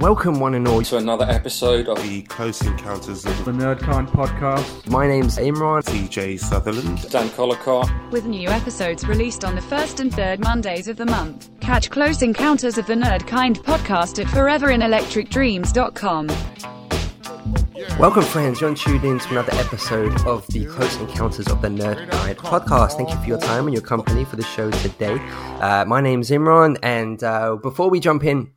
Welcome, one and all. to another episode of The Close Encounters of The Nerdkind Podcast. My name's Imran. TJ Sutherland. Dan Collicott. with new episodes released on the first and third Mondays of the month. Catch Close Encounters of the Nerd Kind podcast at foreverinelectricdreams.com. Welcome, friends. You're tuned in to another episode of the Close Encounters of the Nerd Kind podcast. Thank you for your time and your company for the show today. Uh, my name's Imran, and uh, before we jump in,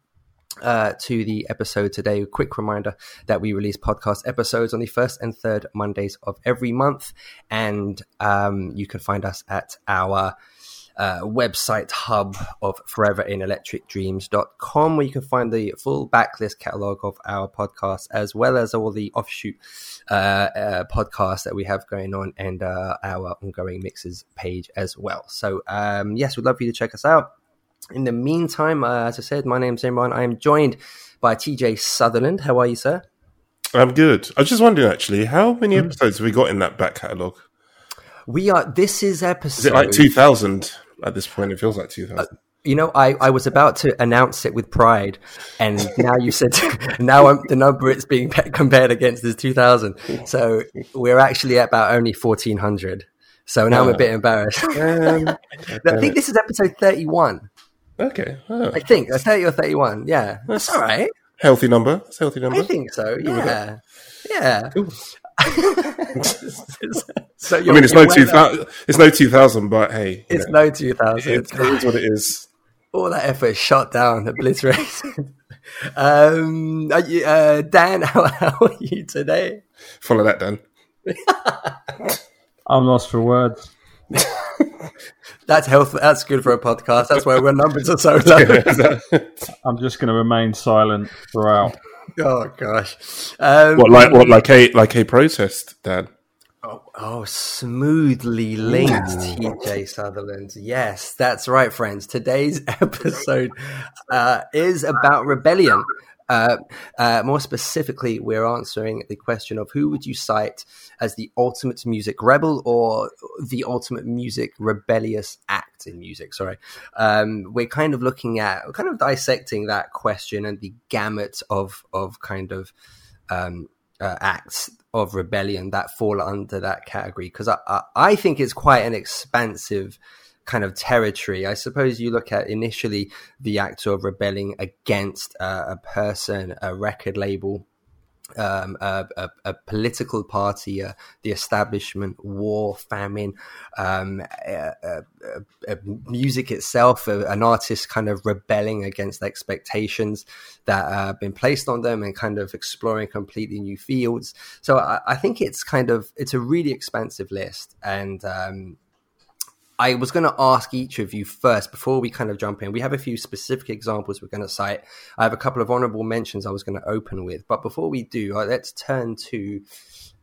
uh, to the episode today. A quick reminder that we release podcast episodes on the first and third Mondays of every month, and um, you can find us at our uh, website hub of foreverinelectricdreams.com where you can find the full backlist catalog of our podcast as well as all the offshoot uh, uh, podcasts that we have going on and uh, our ongoing mixes page as well. So, um, yes, we'd love for you to check us out. In the meantime, uh, as I said, my name's Imran. I am joined by TJ Sutherland. How are you, sir? I'm good. I was just wondering, actually, how many episodes have we got in that back catalogue? We are. This is episode. Is it like 2000 at this point? It feels like 2000. You know, I, I was about to announce it with pride, and now you said now I'm, the number it's being compared against is 2000. So we're actually at about only 1400. So now I'm a bit embarrassed. Um, I think this is episode 31. Okay. Oh, I think that's 30 or 31. Yeah, that's all right. healthy number. That's a healthy number. I think so. Yeah, yeah. Cool. so I you're- mean, it's you're no 2000. It's no 2000, but hey, It's know, no 2000. it, it is what it is. all that effort shot down, obliterated. um, are you, uh, Dan, how, how are you today? Follow that, Dan. I'm lost for words. That's health. That's good for a podcast. That's why our numbers are so low. I'm just going to remain silent throughout. oh gosh. Um, what like what like a like a protest, Dan? Oh, smoothly linked, TJ Sutherland. Yes, that's right, friends. Today's episode uh, is about rebellion. Uh, uh, more specifically, we're answering the question of who would you cite as the ultimate music rebel or the ultimate music rebellious act in music. Sorry, um, we're kind of looking at, kind of dissecting that question and the gamut of of kind of um, uh, acts of rebellion that fall under that category because I, I, I think it's quite an expansive kind of territory. I suppose you look at initially the act of rebelling against uh, a person, a record label, um, a, a, a political party, uh, the establishment, war, famine, um, music itself, an artist kind of rebelling against expectations that uh, have been placed on them and kind of exploring completely new fields. So I, I think it's kind of it's a really expansive list, and um, I was going to ask each of you first before we kind of jump in. We have a few specific examples we're going to cite. I have a couple of honorable mentions I was going to open with, but before we do, uh, let's turn to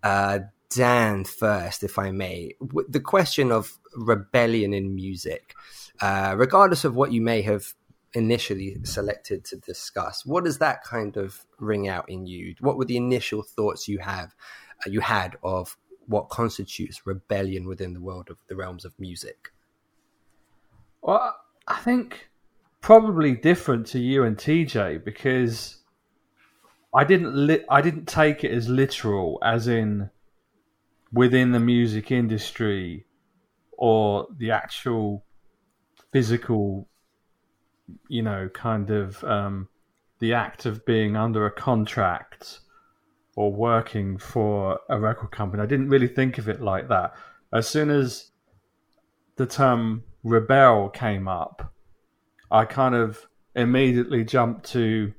uh, Dan first, if I may. The question of rebellion in music, uh, regardless of what you may have initially selected to discuss, what does that kind of ring out in you? What were the initial thoughts you have uh, you had of what constitutes rebellion within the world of the realms of music? Well, I think probably different to you and TJ because I didn't li- I didn't take it as literal as in within the music industry or the actual physical you know kind of um, the act of being under a contract or working for a record company. I didn't really think of it like that. As soon as the term rebel came up, I kind of immediately jumped to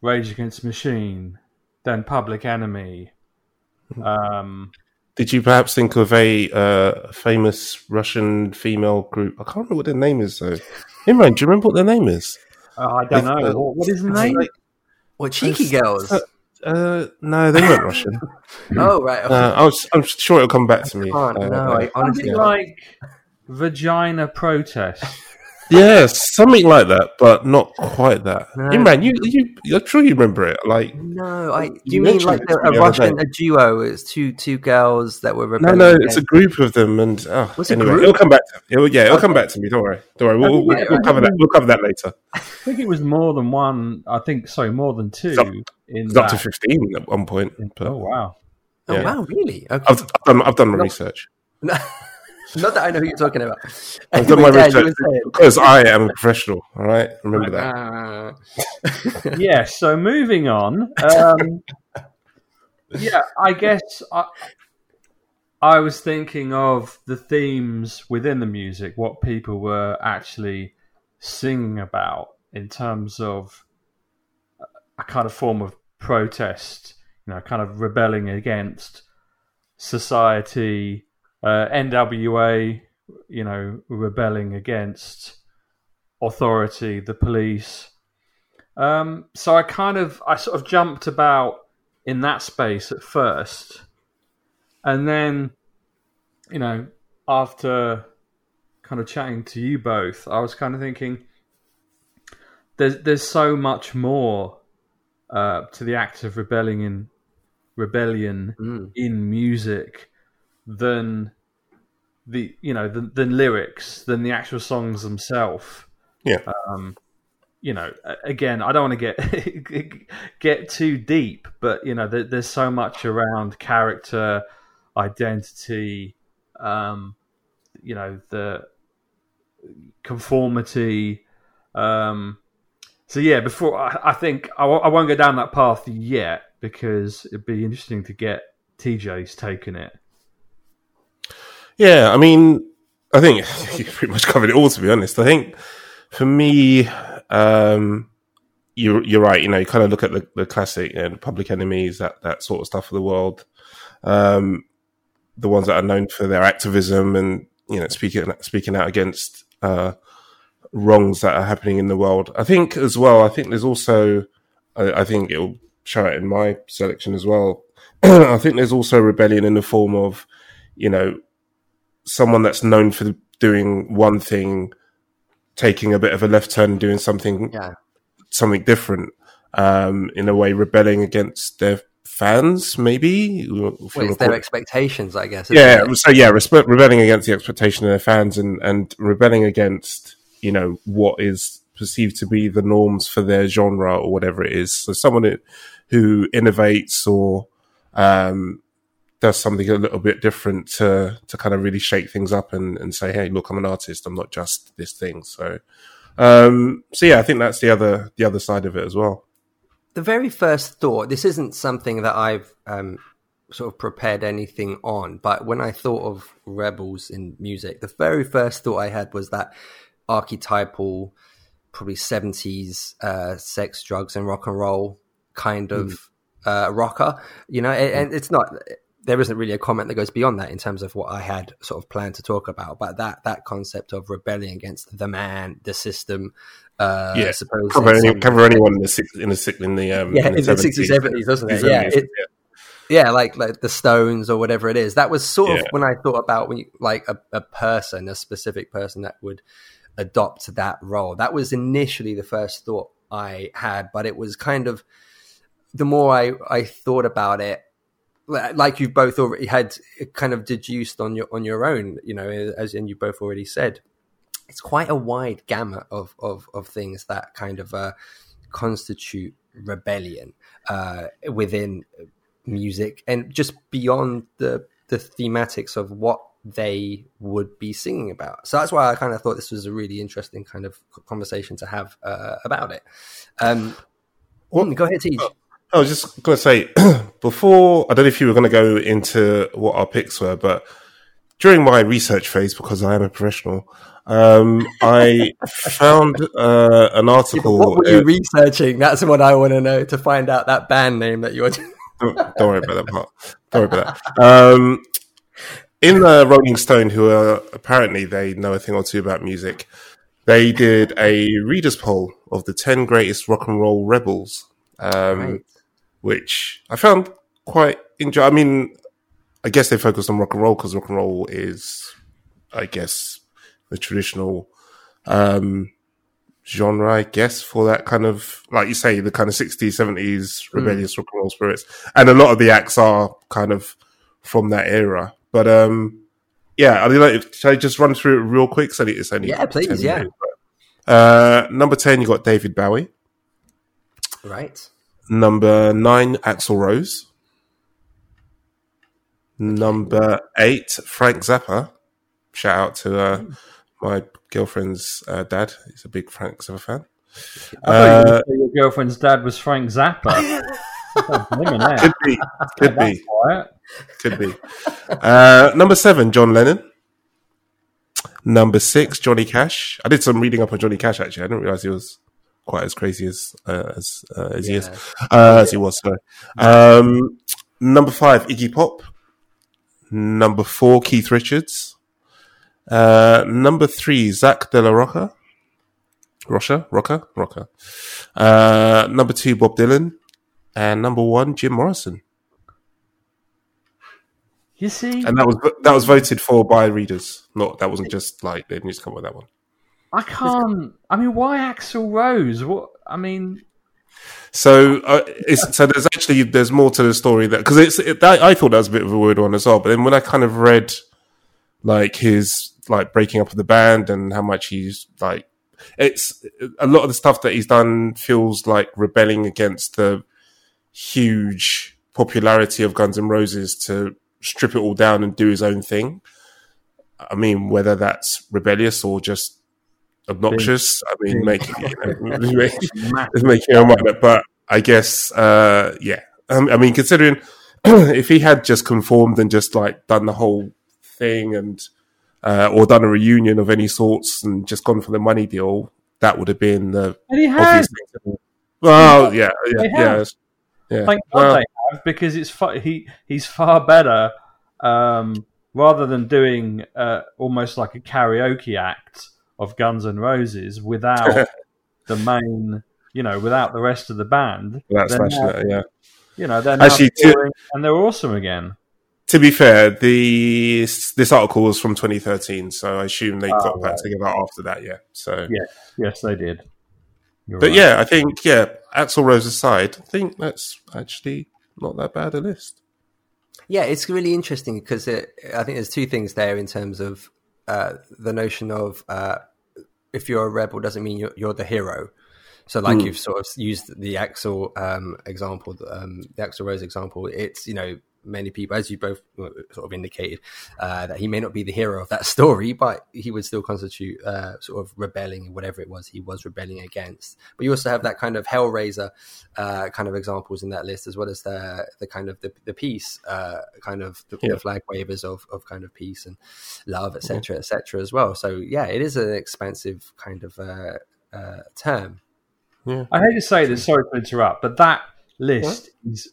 Rage Against the Machine, then Public Enemy. Um, Did you perhaps think of a uh, famous Russian female group? I can't remember what their name is though. Imran, do you remember what their name is? uh, I don't Like, know uh, what, what is the name. Like, What cheeky It's- girls? Uh, no, they weren't Russian. oh right, okay. Uh, I was, I'm sure it'll come back to me. can't, Uh, no, I honestly Something like Vagina Protest. Yes, something like that, but not quite that. No. Imran, you, you, I'm sure you remember it. Like, No, I. Do You you mean like a, a Russian a duo? It's two two girls that were no, rebelling. no, it's a group of them, and oh, Was it anyway, group? it'll come back. To, it'll, yeah, it'll come back to me. Don't worry, don't worry. We'll, we'll, we'll cover that. We'll cover that later. I think it was more than one. I think sorry, more than two. It's up- in up to that. fifteen at one point. But Oh wow! Oh wow, really? Okay. I've, I've done. I've done my No. research. Not that I know who you're talking about. I've done my Anyway, Dad, research because I am a professional. All right, remember that. Ah. yeah. So moving on. Um, yeah, I guess I, I was thinking of the themes within the music, what people were actually singing about in terms of a kind of form of protest, you know, kind of rebelling against society, uh, NWA, you know, rebelling against authority, the police. Um, so I kind of, I sort of jumped about in that space at first, and then, you know, after kind of chatting to you both, I was kind of thinking, there's there's so much more uh, to the act of rebelling in rebellion Mm. in music than the you know than, than lyrics than the actual songs themselves. Yeah. Um, you know, again, I don't want to get get too deep, but you know, there, there's so much around character, identity, um, you know, the conformity. Um, so yeah, before I, I think I, w- I won't go down that path yet because it'd be interesting to get TJ's take on it. Yeah, I mean, I think you pretty much covered it all. To be honest, I think for me, um, you're you're right. You know, you kind of look at the, the classic and Public Enemies, that that sort of stuff of the world. Um, the ones that are known for their activism and you know speaking speaking out against uh, wrongs that are happening in the world. I think as well. I think there's also. I, I think it'll show it in my selection as well. I think there's also rebellion in the form of, you know, someone that's known for doing one thing, taking a bit of a left turn, and doing something Yeah. something different. Um, in a way, rebelling against their fans, maybe. Well, it's their expectations, I guess. yeah, it? so yeah, respe- rebelling against the expectation of their fans and, and rebelling against, you know, what is perceived to be the norms for their genre or whatever it is. So someone who, who innovates or, um, does something a little bit different to, to kind of really shake things up and, and say, Hey, look, I'm an artist. I'm not just this thing. So, um, so yeah, I think that's the other, the other side of it as well. the very first thought this isn't something that i've um, sort of prepared anything on but when i thought of rebels in music the very first thought i had was that archetypal probably 70s uh, sex drugs and rock and roll kind of uh, rocker you know and, and it's not there isn't really a comment that goes beyond that in terms of what I had sort of planned to talk about, but that that concept of rebelling against the man, the system, uh, Yeah. I suppose Cover, any, cover anyone in the six, in the six, in the, um, yeah, in in the sixties, seventies, doesn't it? Yeah, it, yeah, like like the Stones or whatever it is. That was sort Yeah. of when I thought about when you, like a, a person, a specific person that would adopt that role. That was initially the first thought I had, but it was kind of the more I I thought about it, like you've both already had kind of deduced on your on your own, you know, as and you both already said. It's quite a wide gamut of of, of things that kind of uh, constitute rebellion uh, within music and just beyond the the thematics of what they would be singing about. So that's why I kind of thought this was a really interesting kind of conversation to have uh, about it. Um, mm, go ahead, Tej. I was just going to say before. I don't know if you were going to go into what our picks were, but during my research phase, because I am a professional, um, I found uh, an article. what were uh, you researching? That's what I want to know to find out that band name that you were. don't, don't worry about that part. Don't worry about that. Um, in the Rolling Stone, who are apparently they know a thing or two about music, they did a readers poll of the ten greatest rock and roll rebels, um, Right. Which I found quite enjoy. I mean, I guess they focused on rock and roll because rock and roll is, I guess, the traditional um, genre, I guess, for that kind of, like you say, the kind of 60s, 70s rebellious rock and roll spirits. And a lot of the acts are kind of from that era. But, um, yeah, I mean, like, should I just run through it real quick? So it's only Yeah, please, 10 yeah. minutes, but- Uh, number 10, you got David Bowie. Right. Number nine, Axl Rose. Number eight, Frank Zappa. Shout out to uh, my girlfriend's uh, dad. He's a big Frank Zappa fan. I thought you were Uh, say your girlfriend's dad was Frank Zappa. Could be, could be, quiet. could be. Uh, number seven, John Lennon. Number six, Johnny Cash. I did some reading up on Johnny Cash actually. I didn't realize he was quite as crazy as uh, as uh, as he is. Yeah. uh, as he was. Sorry. Um, number five, Iggy Pop. Number four, Keith Richards. Uh, number three, Zach De La Rocca. Rocha, Rocker, Rocker. Uh, number two, Bob Dylan, and number one, Jim Morrison. You see, And that was that was voted for by readers. Not that wasn't just like they didn't just come up with that one. I can't. I mean, why Axl Rose? What? I mean, So, uh, it's, so there's actually there's more to the story that because it's it, I, I thought that was a bit of a weird one as well. But then when I kind of read like his like breaking up of the band and how much he's like, it's a lot of the stuff that he's done feels like rebelling against the huge popularity of Guns N' Roses to strip it all down and do his own thing. I mean, whether that's rebellious or just obnoxious, I mean, making you know, making mind. But I guess, uh, yeah. Um, I mean, considering if he had just conformed and just like done the whole thing and uh, or done a reunion of any sorts and just gone for the money deal, that would have been the and he obvious has. thing. to do. Well, yeah, yeah, yeah, yeah. Thank God Well, they have because it's he he's far better um, rather than doing uh, almost like a karaoke act of Guns N' Roses without the main, you know, without the rest of the band. that's They're actually, yeah. You know, they're now Actually, to- and they're awesome again. To be fair, the this article was from 2013, so I assume they got oh, back together after that. Yeah. So, Yeah. Yes, they did. You're but right. yeah, I think yeah, Axl Rose aside, I think that's actually not that bad a list. Yeah, it's really interesting because it, I think there's two things there in terms of uh, the notion of uh, if you're a rebel doesn't mean you're, you're the hero. So, like you've sort of used the Axl um, example, um, the Axl Rose example. It's you know many people, as you both sort of indicated, uh, that he may not be the hero of that story, but he would still constitute uh, sort of rebelling, whatever it was he was rebelling against. But you also have that kind of Hellraiser uh, kind of examples in that list, as well as the the kind of the, the peace uh, kind of the, Yeah. the flag wavers of, of kind of peace and love, etc., etc. as well. So yeah, it is an expansive kind of uh, uh, term. I hate to say this, sorry to interrupt, but that list is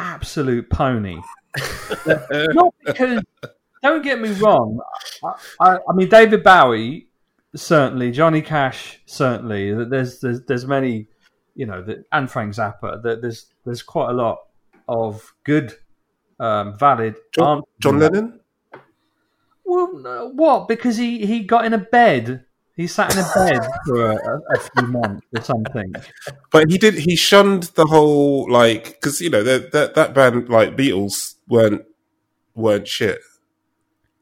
absolute pony. Not because, don't get me wrong. I, I, I mean, David Bowie certainly, Johnny Cash certainly. There's there's there's many, you know, that, and Frank Zappa. That there's there's quite a lot of good, um, valid. John. John Lennon. Well, what? Because he he got in a bed. He sat in a bed for a, a few months or something. But he did. He shunned the whole like because you know that that that band like Beatles weren't weren't shit.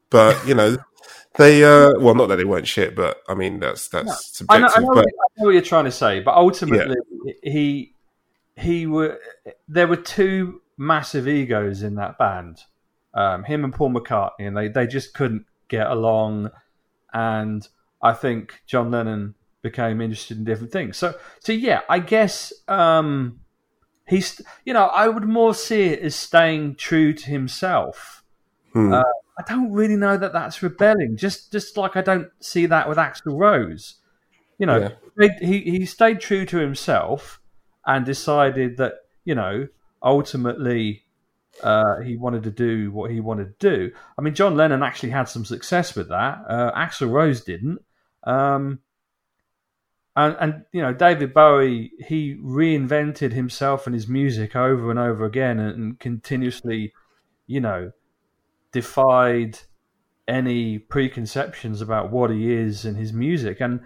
But you know they uh well not that they weren't shit, but I mean that's that's I know, subjective. I, know, but what- I know what you're trying to say, but ultimately, he he were there were two massive egos in that band, um, him and Paul McCartney, and they they just couldn't get along, and I think John Lennon became interested in different things. So so yeah, I guess um, he's you know I would more see it as staying true to himself. Hmm. Uh, I don't really know that that's rebelling. Just just like I don't see that with Axl Rose. You know, Yeah. he he stayed true to himself and decided that you know ultimately uh, he wanted to do what he wanted to do. I mean, John Lennon actually had some success with that. Uh, Axl Rose didn't. Um, and, and you know, David Bowie he reinvented himself and his music over and over again, and, and continuously, you know, defied any preconceptions about what he is and his music. And,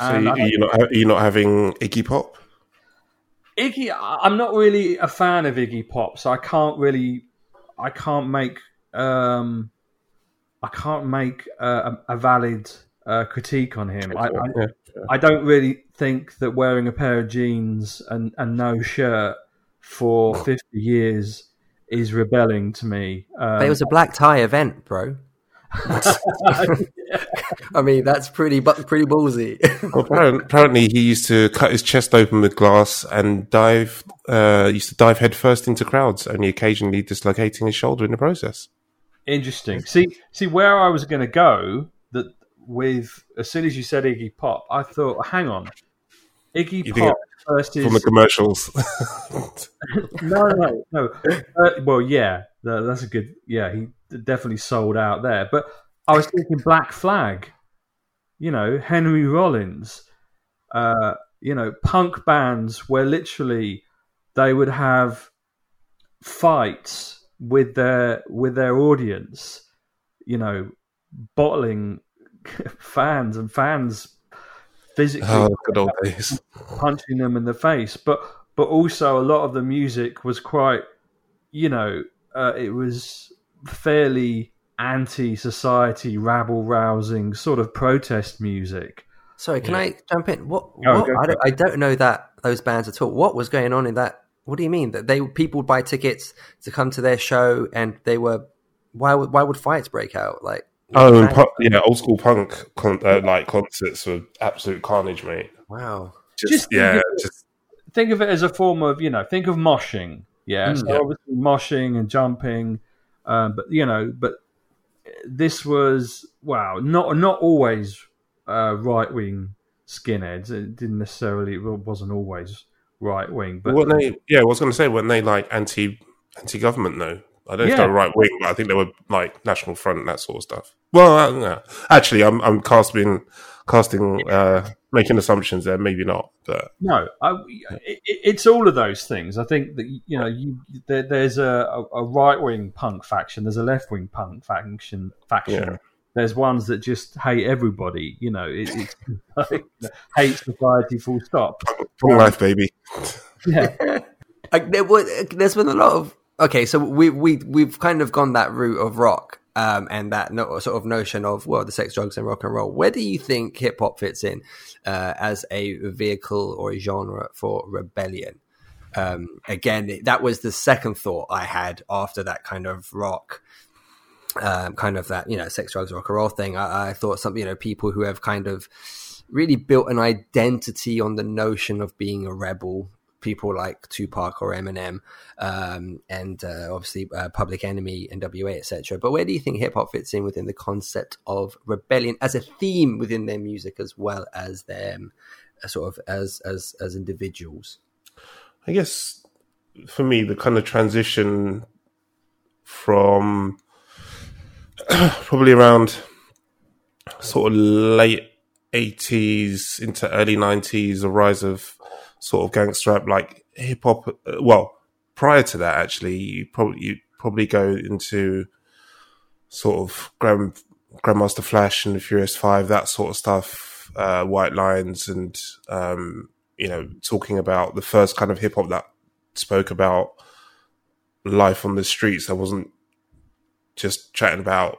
So and you, you're not you're not having Iggy Pop. Iggy, I'm not really a fan of Iggy Pop, so I can't really, I can't make, um, I can't make a, a valid uh, critique on him. I, I, I don't really think that wearing a pair of jeans and, and no shirt for 50 years is rebelling to me. Um, But it was a black tie event, bro. I mean, that's pretty bu- pretty ballsy. Well, apparently, apparently, he used to cut his chest open with glass and dive. Uh, used to dive headfirst into crowds, only occasionally dislocating his shoulder in the process. Interesting. See, see where I was going to go. With as soon as you said Iggy Pop, I thought, hang on, Iggy You Pop first is From the commercials, no, no, no. Uh, well, yeah, that's a good. Yeah, he definitely sold out there. But I was thinking Black Flag. You know, Henry Rollins. Uh, you know, punk bands where literally they would have fights with their with their audience. You know, bottling fans and fans physically oh, good old days. punching them in the face. But but also a lot of the music was quite, you know, uh, it was fairly anti-society, rabble-rousing sort of protest music. Sorry, can I jump in? What? No, what I, don't, I don't know that those bands at all. What was going on in that? What do you mean that they people would buy tickets to come to their show and they were? Why would why would fights break out? Like Oh, and bands- yeah, old school punk con- uh, like concerts were absolute carnage, mate. wow. Just, Just think yeah, of- just Think of it as a form of, you know, think of moshing. Yeah, Mm. so Yeah. obviously moshing and jumping, um, but you know, but this was wow, not not always uh, right wing skinheads. It didn't necessarily, it wasn't always right wing, but when they yeah, I was going to say when they like anti anti government though. I don't know if they're right wing, but I think they were like National Front and that sort of stuff. Well, uh, actually, I'm I'm casting casting uh, making assumptions there. Maybe not, but No, I, it, it's all of those things. I think that you know, you there, there's a, a right wing punk faction, there's a left wing punk faction. Faction. Yeah. There's ones that just hate everybody. You know, it, it's like, hate society. Full stop. Full life, baby. Yeah, Like, there was, there's been a lot of okay. So we we we've kind of gone that route of rock. Um, and that no, sort of notion of well, the sex, drugs, and rock and roll. Where do you think hip hop fits in uh, as a vehicle or a genre for rebellion? Um, again, that was the second thought I had after that kind of rock, um, kind of that you know, sex, drugs, rock and roll thing. I, I thought something you know people who have kind of really built an identity on the notion of being a rebel. People like Tupac or Eminem, um, and uh, obviously uh, Public Enemy, NWA, etc. But where do you think hip hop fits in within the concept of rebellion as a theme within their music, as well as them, uh, sort of as as as individuals? I guess for me, the kind of transition from probably around sort of late 80s into early 90s, the rise of sort of gangster rap, like hip hop. uh, Well, prior to that, actually, you probably you probably go into sort of Grand Grandmaster Flash and the Furious Five, that sort of stuff, uh, White Lines, and um, you know, talking about the first kind of hip hop that spoke about life on the streets. That wasn't just chatting about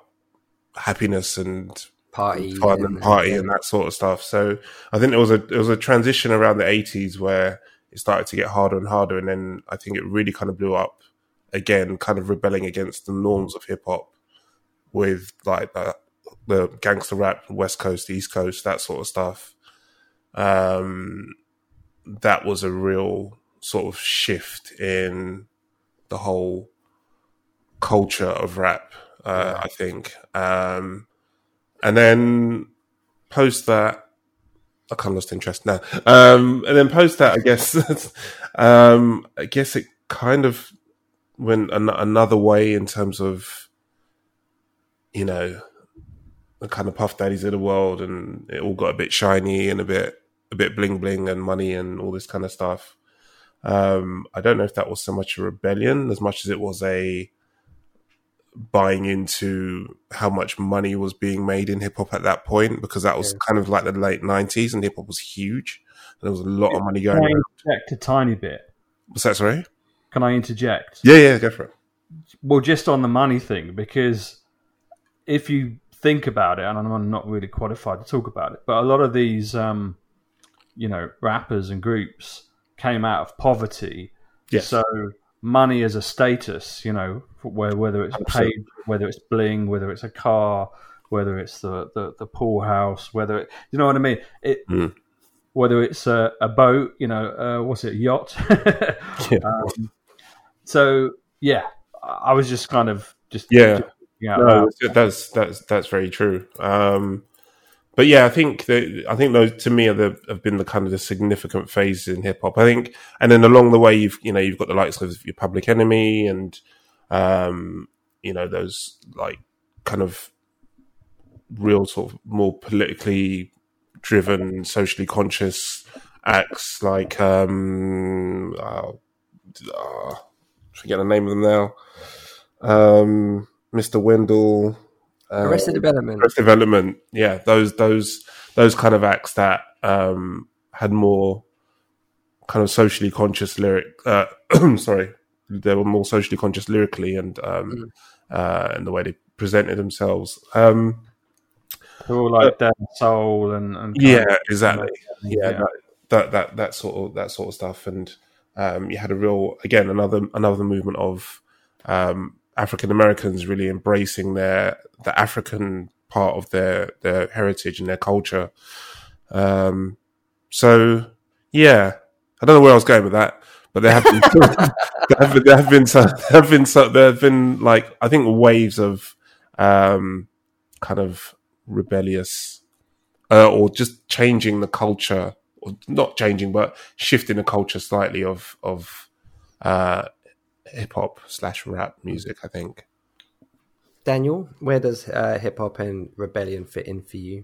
happiness and Party, and party and that sort of stuff. So I think there was a there was a transition around the eighties where it started to get harder and harder, and then I think it really kind of blew up again, kind of rebelling against the norms of hip hop with like the, the gangster rap, West Coast, East Coast, that sort of stuff. Um, that was a real sort of shift in the whole culture of rap. Uh, I think. Um, and then post that, I kind of lost interest now. Um, and then post that, I guess, um, I guess it kind of went an- another way in terms of, you know, the kind of puff daddies of the world, and it all got a bit shiny and a bit, a bit bling bling and money and all this kind of stuff. Um, I don't know if that was so much a rebellion as much as it was a buying into how much money was being made in hip hop at that point because that was Yeah. kind of like the late nineties and hip hop was huge. There was a lot of money Can going. I around. interject a tiny bit? What's that? Sorry. Can I interject? Yeah, yeah, go for it. Well, just on the money thing, because if you think about it, and I'm not really qualified to talk about it, but a lot of these, um, you know, rappers and groups came out of poverty. Yes. So money as a status, you know, where whether it's Absolutely. paid, whether it's bling, whether it's a car, whether it's the the, the pool house, whether it, you know what I mean. It, Mm. Whether it's a, a boat, you know, uh, what's it, a yacht? Yeah. um, so yeah, I I was just kind of just Yeah. yeah, No, that's that's that's very true. Um, but yeah, I think that I think those to me the have been the kind of the significant phases in hip hop. I think, and then along the way, you've you know you've got the likes of your Public Enemy and um, you know those like kind of real sort of more politically driven, socially conscious acts like um, uh, uh, forget the name of them now. Um, Mr. Wendal, uh, Arrested Development. Arrested Development, yeah, those those those kind of acts that um, had more kind of socially conscious lyric. Uh, sorry, they were more socially conscious lyrically and um, uh, and the way they presented themselves. Um, all like De La Soul and, and yeah, exactly. Yeah, Yeah. That, that that that sort of that sort of stuff, and um, you had a real again another another movement of um, African Americans really embracing their the African part of their their heritage and their culture. Um, so yeah, I don't know where I was going with that, but there have been there have been there have been some, there have been some, there have been like I think waves of um, kind of rebellious uh, or just changing the culture, or not changing, but shifting the culture slightly of of uh, hip hop slash rap music. I think. Daniel, where does uh, hip hop and rebellion fit in for you?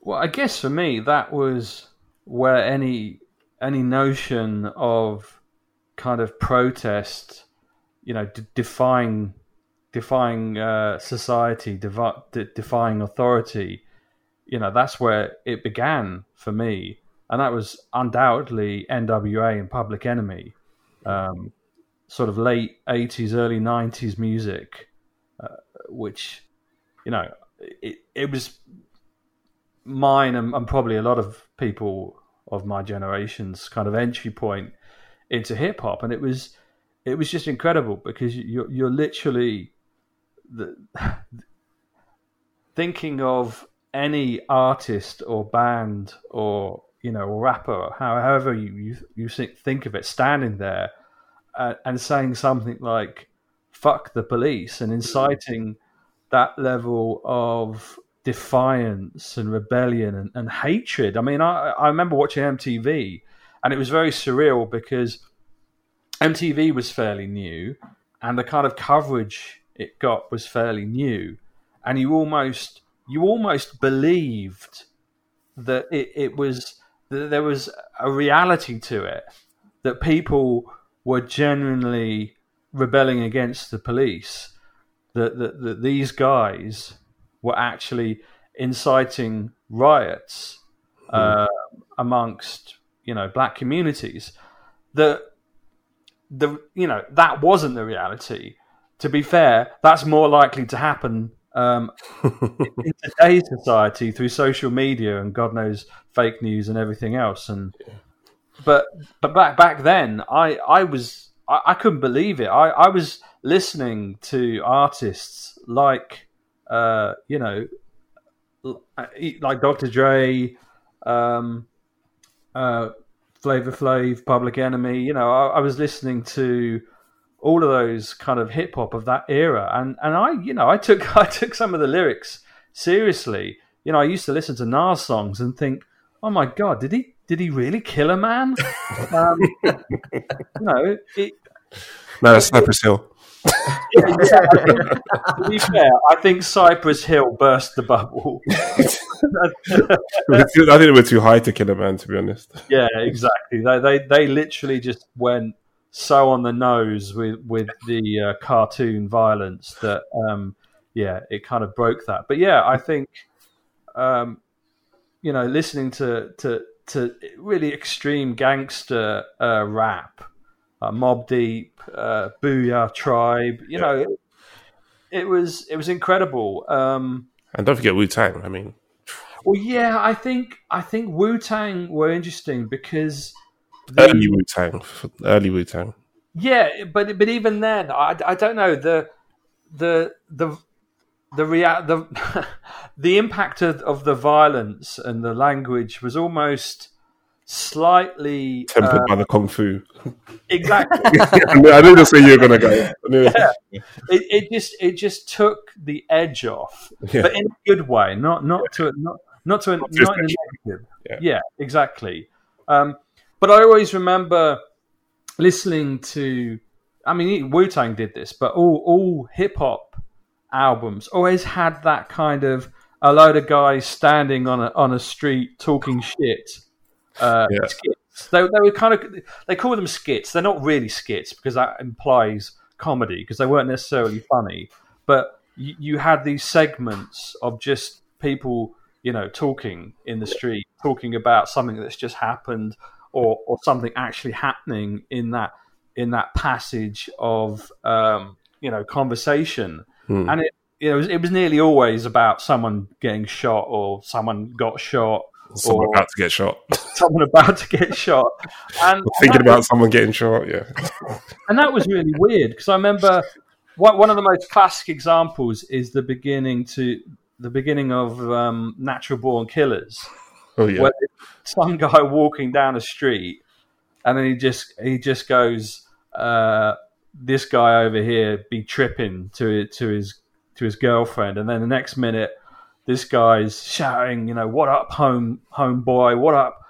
Well, I guess for me that was where any any notion of kind of protest, you know, d- defying defying uh, society, devi- de- defying authority, you know, that's where it began for me, and that was undoubtedly NWA and Public Enemy, um, sort of late '80s, early '90s music, uh, which, you know, it it was mine and, and probably a lot of people of my generation's kind of entry point into hip hop, and it was it was just incredible because you're you're literally the, thinking of any artist or band or you know or rapper, however you you, you think of it, standing there uh, and saying something like "fuck the police" and inciting that level of defiance and rebellion and, and hatred. I mean, I, I remember watching MTV, and it was very surreal because MTV was fairly new, and the kind of coverage it got was fairly new, and you almost you almost believed that it, it was that there was a reality to it that people were genuinely rebelling against the police that, that, that these guys were actually inciting riots uh, amongst you know black communities. That the you know that wasn't the reality. To be fair that's more likely to happen um, in today's society through social media and god knows fake news and everything else and but but back back then i i was i, I couldn't believe it. I, I was listening to artists like uh you know like dr dre um uh flavor flav public enemy you know I, I was listening to all of those kind of hip hop of that era and and i you know i took i took some of the lyrics seriously you know i used to listen to nas songs and think oh my god did he did he really kill a man um, you know it, No, that's Cypress Hill. to be fair, I think Cypress Hill burst the bubble. I think they were too high to kill a man, to be honest. yeah, exactly. They, they they literally just went so on the nose with with the uh, cartoon violence that um, yeah, it kind of broke that. But yeah, I think um, you know, listening to to to really extreme gangster uh, rap, uh, Mobb Deep, uh, Booyah Tribe, you yeah. know, it, it, was it was incredible. Um, and don't forget Wu Tang. I mean, well, yeah, I think I think Wu Tang were interesting because the, early Wu Tang, early Wu Tang. Yeah, but but even then, I, I don't know the the the the rea- the the impact of, of the violence and the language was almost slightly tempered uh, by the kung fu. Exactly. I knew that's where you were going to go. Yeah. It, it, just it just took the edge off, yeah. but in a good way, not not yeah. to not not to not, not in a negative. Yeah, yeah exactly. Um, but I always remember listening to. I mean, Wu Tang did this, but all all hip hop albums always had that kind of a load of guys standing on a on a street talking shit. Uh, yeah. skits. They, they were kind of they call them skits. They're not really skits because that implies comedy because they weren't necessarily funny. But you, you had these segments of just people, you know, talking in the street, talking about something that's just happened or or something actually happening in that in that passage of um, you know conversation, hmm. and it it was, it was nearly always about someone getting shot or someone got shot. Someone about to get shot. Someone about to get shot. And thinking about was, someone getting shot, yeah. And that was really weird because I remember one, one of the most classic examples is the beginning to the beginning of um, Natural Born Killers. Oh yeah. some guy walking down a street, and then he just he just goes, uh, "This guy over here be tripping to to his to his girlfriend, and then the next minute, this guy's shouting, you know, "What up, home home boy? What up?"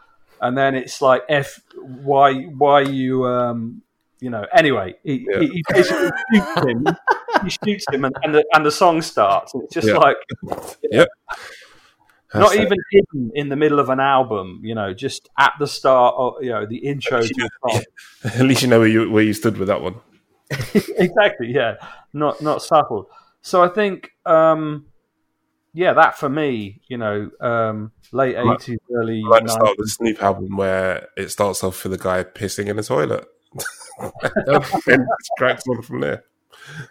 And then it's like, "F, why why you um." You know. Anyway, he, yeah. he, he basically shoots him. he shoots him, and, and, the, and the song starts. And it's just yeah. like, yep. Not even hidden in the middle of an album, you know, just at the start of you know the intro to the song. At least you know where you where you stood with that one. exactly, yeah. Not not subtle. So I think, um, yeah, that for me, you know, um, late eighties, early. I like the start of the Snoop album where it starts off with a guy pissing in a toilet, and cracks on from there.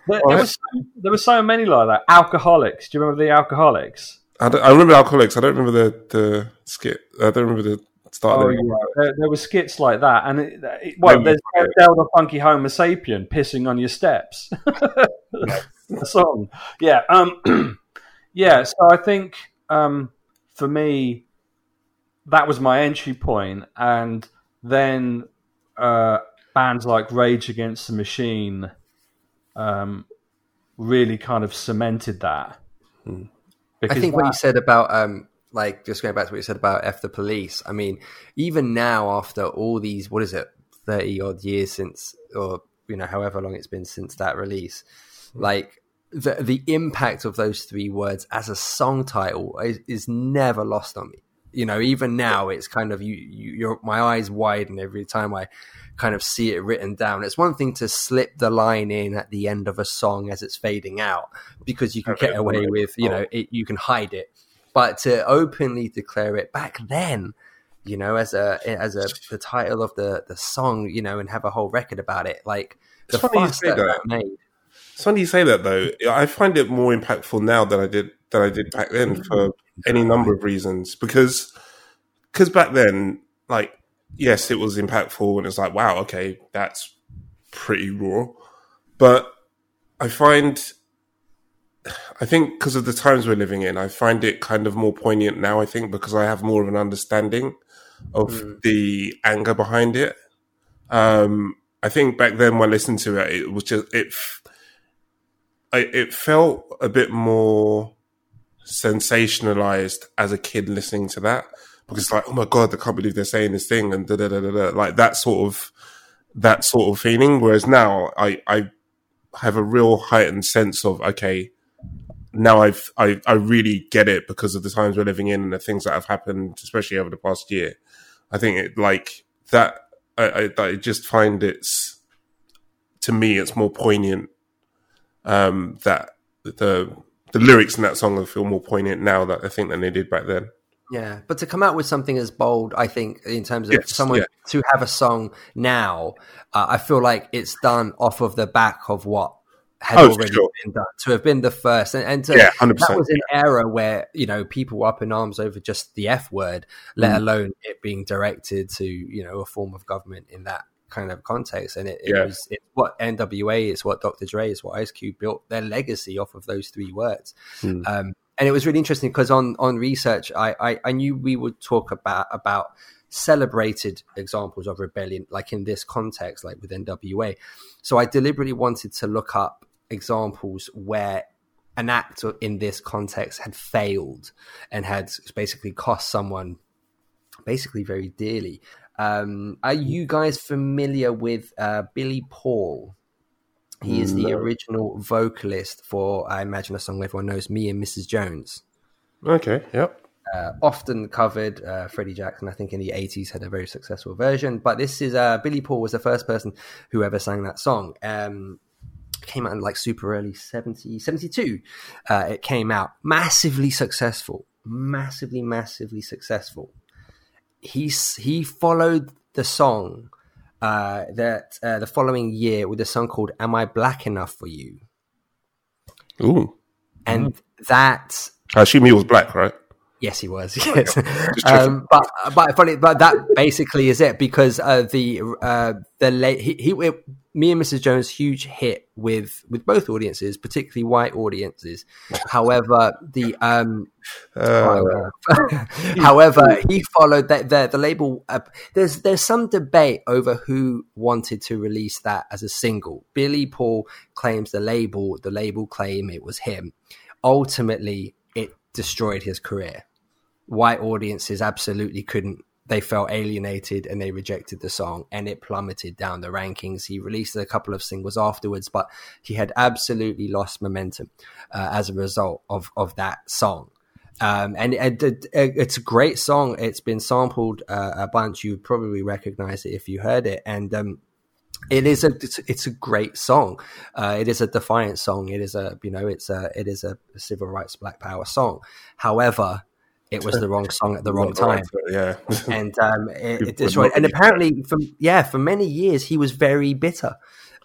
There, there, was so, there were so many like that. Alkaholiks. Do you remember the Alkaholiks? I, I, remember Alkaholiks. I don't remember the, the skit. I don't remember the start. Oh, yeah. There, there, were skits like that, and it, it, well, there's Del the Funky Homosapien pissing on your steps. the song. Yeah. Um, yeah. So I think um, for me, that was my entry point, and then uh, bands like Rage Against the Machine um, really kind of cemented that. Hmm. I think that, what you said about um, like just going back to what you said about F the Police. I mean, even now after all these, what is it, thirty odd years since, or you know, however long it's been since that release, like the the impact of those three words as a song title is, is never lost on me. You know, even now it's kind of you, you my eyes widen every time I kind of see it written down. It's one thing to slip the line in at the end of a song as it's fading out because you can get away with, you know, oh. it, you can hide it. But to openly declare it back then, you know, as a as a the title of the the song, you know, and have a whole record about it, like the fuss that, that made. It's funny you say that though. I find it more impactful now than I did than I did back then for any number of reasons. Because because back then, like, yes, it was impactful, and it's like, wow, okay, that's pretty raw. But I find, I think, because of the times we're living in, I find it kind of more poignant now. I think because I have more of an understanding of mm. the anger behind it. Um, I think back then when I listened to it, it was just it I, it felt a bit more sensationalized as a kid listening to that because like, oh my god, I can't believe they're saying this thing and da da da da, like that sort of that sort of feeling. Whereas now, I I have a real heightened sense of okay, now I've I I really get it because of the times we're living in and the things that have happened, especially over the past year. I think it like that. I, I, I just find it's to me, it's more poignant um, that the the lyrics in that song will feel more poignant now that I think than they did back then. Yeah, but to come out with something as bold, I think, in terms of Yes, someone yeah. to have a song now, uh, I feel like it's done off of the back of what had Oh, already sure. been done. To have been the first, and, and to, Yeah, 100%, that was an era where you know people were up in arms over just the F word, let Mm. alone it being directed to you know a form of government in that kind of context. And it, it Yeah. was it's what NWA is, what Dr. Dre is, what Ice Cube built their legacy off of those three words. Mm. Um, and it was really interesting because on on research, I, I I knew we would talk about about celebrated examples of rebellion, like in this context, like with NWA. So I deliberately wanted to look up examples where an act in this context had failed and had basically cost someone basically very dearly. Um, are you guys familiar with uh, Billy Paul? He is the No. original vocalist for, I imagine, a song everyone knows, "Me and Mrs. Jones." Okay, yep. Uh, often covered, uh, Freddie Jackson, I think, in the '80s had a very successful version. But this is uh, Billy Paul was the first person who ever sang that song. Um, came out in like super early 70, 72. Uh, it came out massively successful, massively, massively successful. He he followed the song uh, that uh, the following year with a song called "Am I Black Enough for You," Ooh. and that I assume he was black, right? Yes, he was. Yes, um, but but funny, but that basically is it because uh, the uh, the late he, he it- me and Mrs. Jones huge hit with with both audiences, particularly white audiences. However, the um, Uh, However, he followed that the, the label. Uh, there's there's some debate over who wanted to release that as a single. Billy Paul claims the label. The label claim it was him. Ultimately, it destroyed his career. White audiences absolutely couldn't. They felt alienated and they rejected the song, and it plummeted down the rankings. He released a couple of singles afterwards, but he had absolutely lost momentum uh, as a result of of that song. Um, and, and it- it's a great song. It's been sampled uh, a bunch. You probably recognize it if you heard it. And um, it is a it's, it's a great song. Uh, it is a defiant song. It is a you know it's a it is a civil rights Black Power song. However, it was the wrong song at the wrong time Yeah. and um, it, it destroyed. And apparently, for yeah, for many years he was very bitter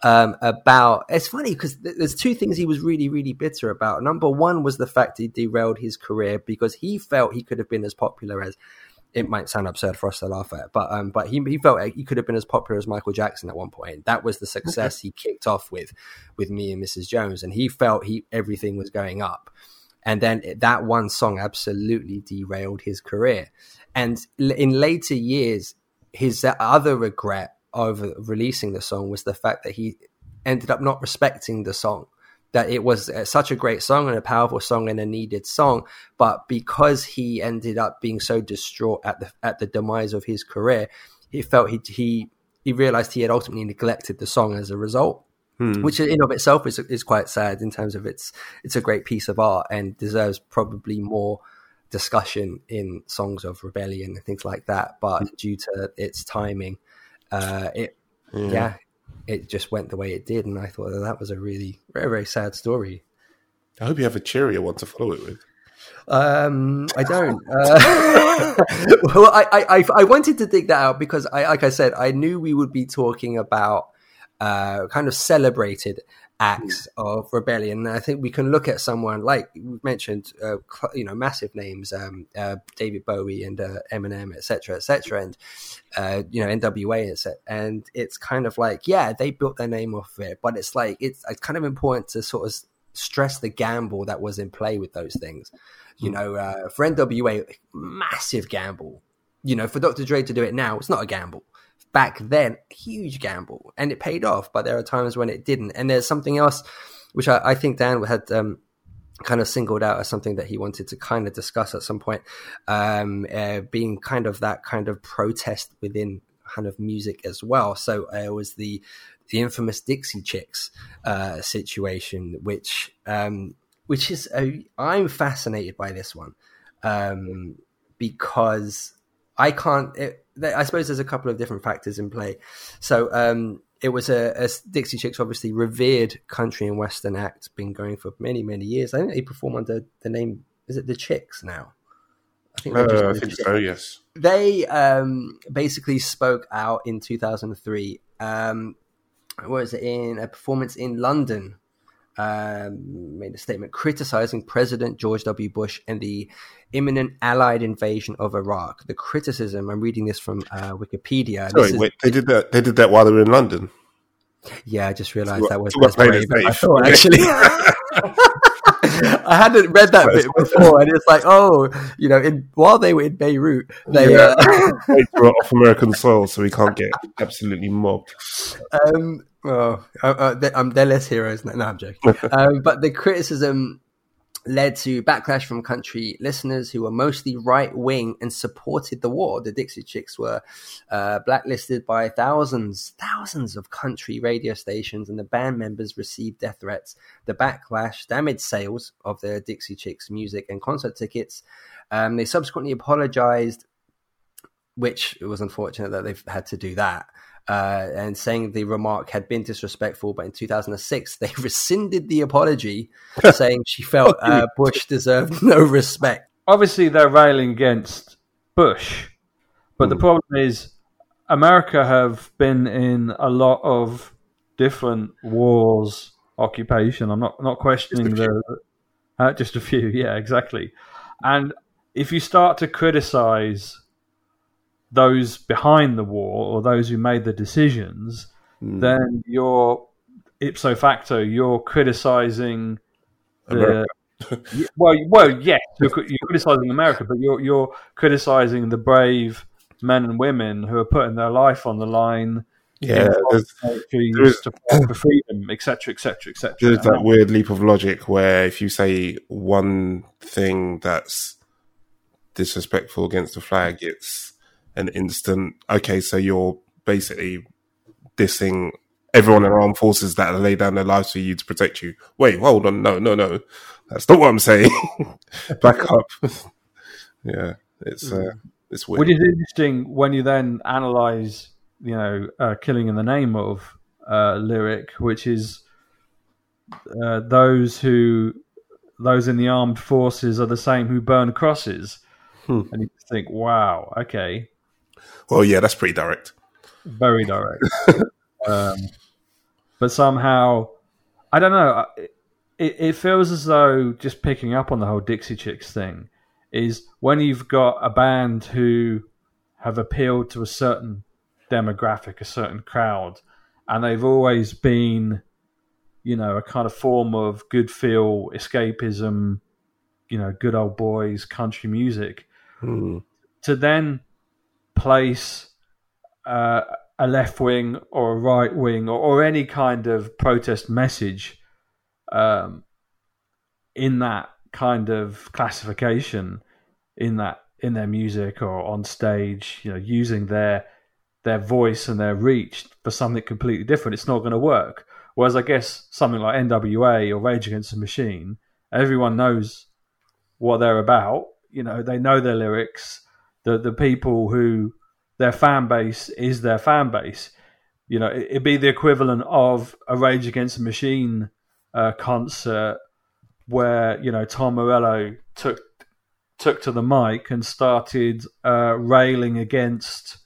um, about. It's funny because th- there's two things he was really, really bitter about. Number one was the fact he derailed his career because he felt he could have been as popular as. It might sound absurd for us to laugh at, but um, but he he felt like he could have been as popular as Michael Jackson at one point. That was the success he kicked off with, with me and Mrs. Jones, and he felt he everything was going up and then that one song absolutely derailed his career. And in later years, his other regret over releasing the song was the fact that he ended up not respecting the song. That it was uh, such a great song and a powerful song and a needed song, but because he ended up being so distraught at the at the demise of his career, he felt he he he realized he had ultimately neglected the song as a result Hmm. which in of itself is is quite sad in terms of its it's a great piece of art and deserves probably more discussion in songs of rebellion and things like that. But due to its timing, uh, it yeah. it just went the way it did, and I thought that, that was a really very very sad story. I hope you have a cheerier one to follow it with. Um, I don't. Uh, well, I, I, I, I wanted to dig that out because, I, like I said, I knew we would be talking about uh, kind of celebrated acts of rebellion. And I think we can look at someone like we've mentioned, uh, cl- you know, massive names, um, uh, David Bowie and uh, Eminem, etc., etc., and uh, you know, NWA, etc. And it's kind of like, yeah, they built their name off of it, but it's like it's kind of important to sort of stress the gamble that was in play with those things. You know, uh, for NWA, massive gamble. You know, for Dr. Dre to do it now, it's not a gamble. Back then, huge gamble, and it paid off. But there are times when it didn't. And there's something else, which I, I think Dan had um, kind of singled out as something that he wanted to kind of discuss at some point, um, uh, being kind of that kind of protest within kind of music as well. So uh, it was the the infamous Dixie Chicks uh, situation, which um, which is a, I'm fascinated by this one um, because I can't. It, I suppose there's a couple of different factors in play. So um, it was a, a Dixie Chicks, obviously revered country and western act, been going for many many years. I think they perform under the name is it the Chicks now? I think, uh, I think so. Yes. They um, basically spoke out in 2003. Um, was it in a performance in London? Um, made a statement criticizing President George W. Bush and the imminent Allied invasion of Iraq. The criticism. I'm reading this from uh, Wikipedia. Sorry, is, wait. They did that. They did that while they were in London. Yeah, I just realized that was brave. I thought actually. I hadn't read that bit before, and it's like, oh, you know, in, while they were in Beirut, they yeah. uh, they were off American soil, so we can't get absolutely mobbed. Um, well, uh, uh, they're, um, they're less heroes. No, I'm joking. um, but the criticism led to backlash from country listeners who were mostly right wing and supported the war. The Dixie Chicks were uh, blacklisted by thousands, thousands of country radio stations, and the band members received death threats. The backlash damaged sales of the Dixie Chicks music and concert tickets. Um, they subsequently apologized, which was unfortunate that they've had to do that uh, and saying the remark had been disrespectful. But in 2006, they rescinded the apology, saying she felt uh, Bush deserved no respect. Obviously, they're railing against Bush, but mm. the hmm. problem is America have been in a lot of different wars, occupation. I'm not not questioning the uh, just a few. Yeah, exactly. And if you start to criticize those behind the war or those who made the decisions, mm. then you're ipso facto you're criticizing the well, well, yes, you're, you're criticizing America, but you're you're criticizing the brave men and women who are putting their life on the line. Yeah, there's, there's, to for freedom, etc., etc., etc. There's that weird leap of logic where if you say one thing that's disrespectful against the flag, it's an instant, okay, so you're basically dissing everyone in armed forces that lay down their lives for you to protect you. Wait, hold on, no, no, no, that's not what I'm saying. Back up. yeah, it's uh, it's weird. Which is interesting when you then analyze, you know, uh, "Killing in the Name of" uh, lyric, which is uh, those who those in the armed forces are the same who burn crosses. Hmm. And you think, wow, okay, well, yeah, that's pretty direct. Very direct. um, but somehow, I don't know. It, it feels as though just picking up on the whole Dixie Chicks thing is when you've got a band who have appealed to a certain demographic, a certain crowd, and they've always been, you know, a kind of form of good feel escapism, you know, good old boys country music. Hmm. To then place uh, a left wing or a right wing or, or, any kind of protest message um, in that kind of classification in that in their music or on stage, you know, using their their voice and their reach for something completely different, it's not going to work. Whereas I guess something like NWA or Rage Against the Machine, everyone knows what they're about. You know, they know their lyrics the the people who their fan base is their fan base. You know, it'd be the equivalent of a Rage Against the Machine uh, concert where you know Tom Morello took took to the mic and started uh, railing against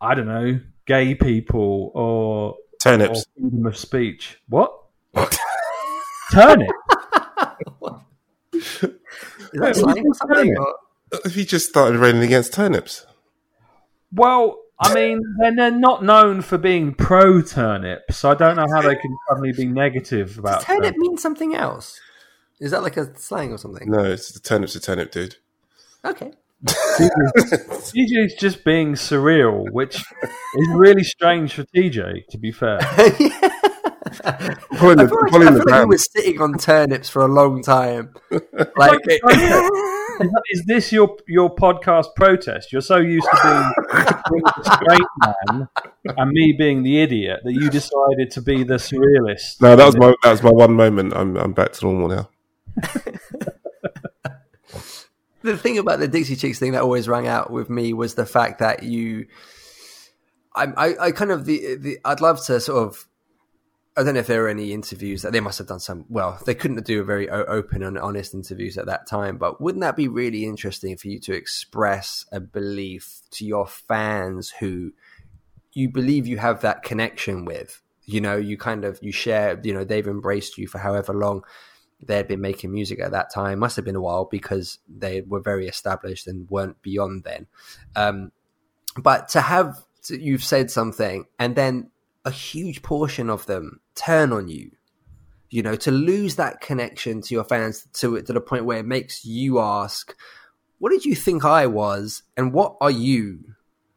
I don't know gay people or turnips or freedom of speech. What? Turnip? Is that something? If he just started railing against turnips. Well, I mean, they're, they're not known for being pro turnip, so I don't know how they can suddenly be negative about. Does turnip mean something else? Is that like a slang or something? No, it's the turnip's a turnip, dude. Okay. TJ's just being surreal, which is really strange for TJ. To be fair, yeah. I feel like, I feel like he was sitting on turnips for a long time. Like, is, is, this your your podcast protest? You're so used to being, being the straight man and me being the idiot that you decided to be the surrealist. No, that was my that was my one moment. I'm I'm back to normal now. the thing about the Dixie Chicks thing that always rang out with me was the fact that you I, I, I kind of the, the I'd love to sort of I don't know if there were any interviews that they must have done some. Well, they couldn't do a very open and honest interviews at that time, but wouldn't that be really interesting for you to express a belief to your fans who you believe you have that connection with? You know, you kind of you share. You know, they've embraced you for however long they had been making music at that time. Must have been a while because they were very established and weren't beyond then. Um, but to have you've said something and then a huge portion of them turn on you. You know, to lose that connection to your fans to it to the point where it makes you ask, "What did you think I was, and what are you?"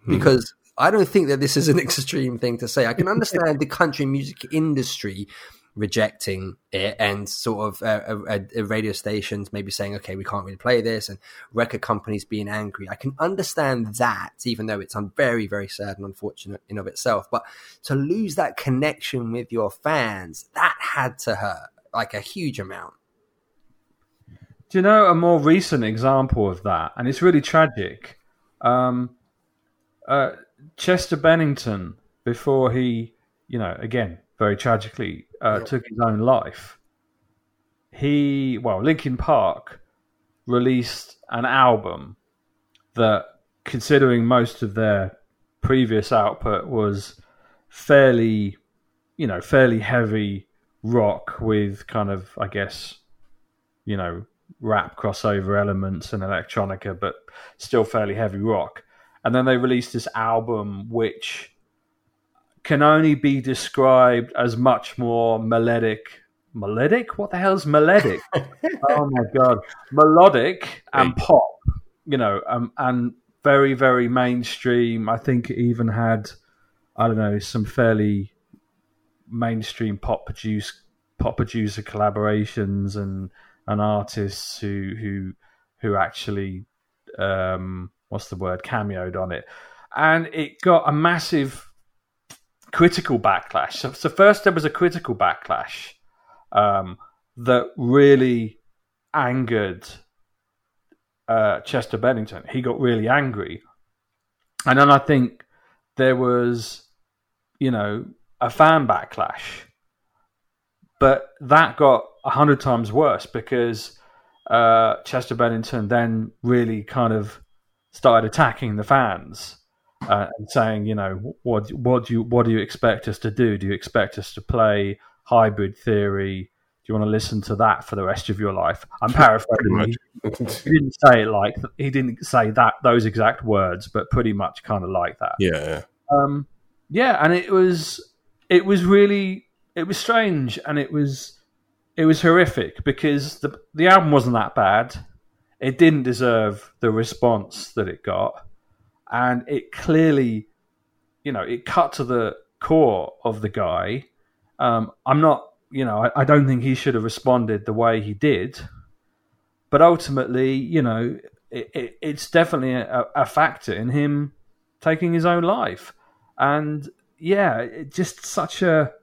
Hmm. Because I don't think that this is an extreme thing to say. I can understand the country music industry rejecting it and sort of uh, uh, uh, radio stations maybe saying okay we can't really play this and record companies being angry. I can understand that even though it's very very sad and unfortunate in of itself. But to lose that connection with your fans that had to hurt like a huge amount. Do you know a more recent example of that? And it's really tragic. Um, uh, chester bennington before he you know again very tragically uh, yep. took his own life, he, well, Linkin Park released an album that, considering most of their previous output was fairly, you know, fairly heavy rock with kind of, I guess, you know, rap crossover elements and electronica, but still fairly heavy rock. And then they released this album, which can only be described as much more melodic. Melodic? What the hell is melodic? oh my god, melodic and pop. You know, um, and very very mainstream. I think it even had, I don't know, some fairly mainstream pop produce pop producer collaborations and and artists who who who actually um, what's the word cameoed on it, and it got a massive critical backlash. So, so, first there was a critical backlash um, that really angered uh, Chester Bennington. He got really angry, and then I think there was, you know, a fan backlash, but that got a hundred times worse because uh, Chester Bennington then really kind of started attacking the fans uh, and saying, you know, what what do you what do you expect us to do? Do you expect us to play hybrid theory? Do you want to listen to that for the rest of your life? I'm paraphrasing. he, he didn't say it like he didn't say that those exact words, but pretty much kind of like that. Yeah. Um, yeah, and it was it was really it was strange and it was it was horrific because the the album wasn't that bad. It didn't deserve the response that it got and it clearly, you know, it cut to the core of the guy. Um, I'm not, you know, I, I, don't think he should have responded the way he did, but ultimately, you know, it, it, it's definitely a, a, factor in him taking his own life, and yeah, it just such a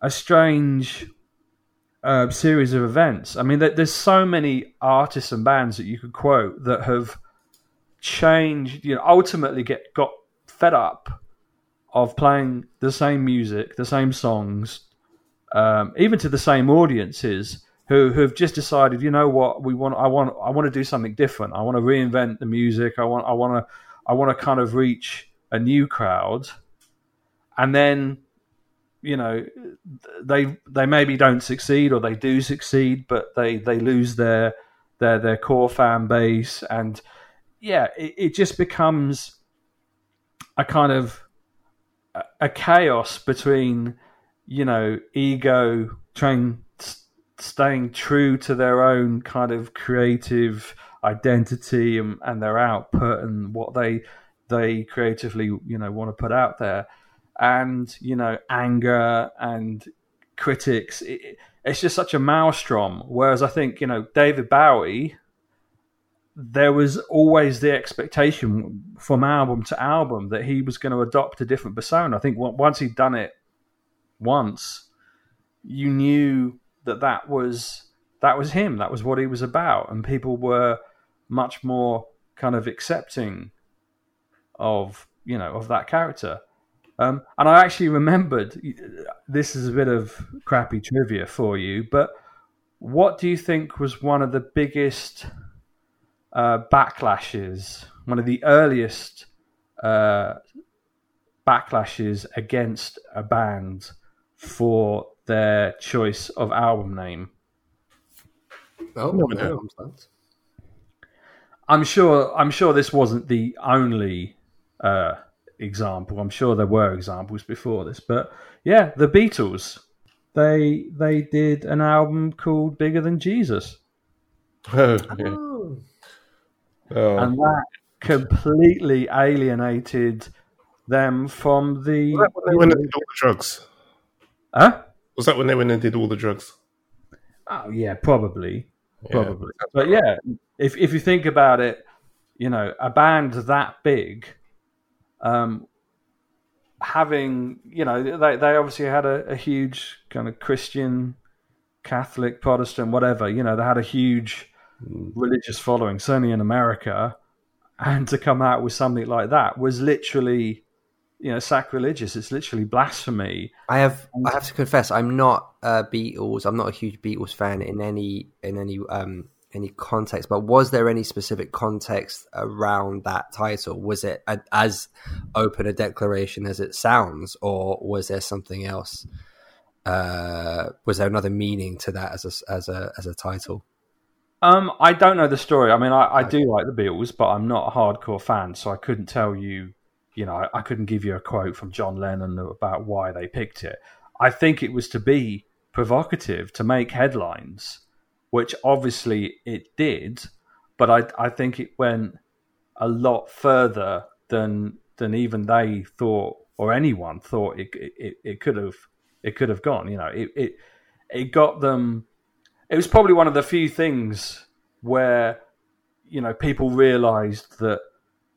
a strange uh, series of events. I mean, there's so many artists and bands that you could quote that have changed, you know, ultimately get got fed up of playing the same music, the same songs, um, even to the same audiences who who have just decided, you know what, we want, I want, I want to do something different. I want to reinvent the music. I want, I want to, I want to kind of reach a new crowd, and then, you know, they they maybe don't succeed or they do succeed, but they they lose their their their core fan base and yeah, it, it just becomes a kind of a, a chaos between you know ego trying staying true to their own kind of creative identity and, and their output and what they they creatively you know want to put out there. And you know anger and critics it, it's just such a maelstrom. Whereas i think you know david bowie there was always the expectation from album to album that he was going to adopt a different persona. I think once he'd done it once, you knew that that was that was him. That was what he was about, and people were much more kind of accepting of you know of that character. Um, and I actually remembered this is a bit of crappy trivia for you, but what do you think was one of the biggest uh, backlashes, one of the earliest uh, backlashes against a band for their choice of album name? Oh, No. I'm sure. I'm sure this wasn't the only uh, example. I'm sure there were examples before this, but yeah, the Beatles. They they did an album called Bigger Than Jesus, Oh, yeah. Oh. Oh. and that completely alienated them from the. Was that when they went and did all the drugs? Huh? Was that when they went and did all the drugs? Oh yeah, probably, Yeah. probably. But yeah, if if you think about it, you know, a band that big, um, having you know, they they obviously had a, a huge kind of Christian, Catholic, Protestant, whatever. You know, they had a huge religious following, certainly in America, and to come out with something like that was literally. You know, sacrilegious. It's literally blasphemy. I have I have to confess I'm not a Beatles. I'm not a huge Beatles fan in any in any um any context. But was there any specific context around that title? Was it a, as open a declaration as it sounds, or was there something else? Uh, was there another meaning to that as a as a as a title? Um, I don't know the story. I mean, I, I do like the Beatles, but I'm not a hardcore fan, so I couldn't tell you. You know, I, I couldn't give you a quote from John Lennon about why they picked it. I think it was to be provocative, to make headlines, which obviously it did. But I, I think it went a lot further than than even they thought or anyone thought it it, it could have it could have gone. You know, it, it it got them. It was probably one of the few things where you know people realised that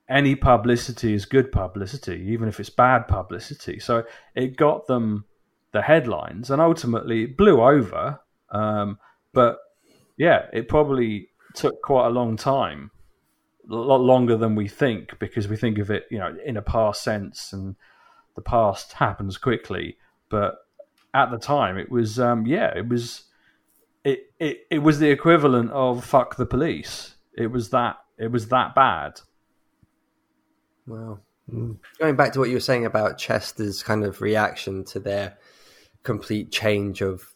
any publicity is good publicity, even if it's bad publicity. So it got them the headlines, and ultimately it blew over. Um, but yeah, it probably took quite a long time, a lot longer than we think, because we think of it, you know, in a past sense, and the past happens quickly. But at the time, it was, um, yeah, it was, it, it, it was the equivalent of "fuck the police." It was that, it was that bad. Wow. Going back to what you were saying about Chester's kind of reaction to their complete change of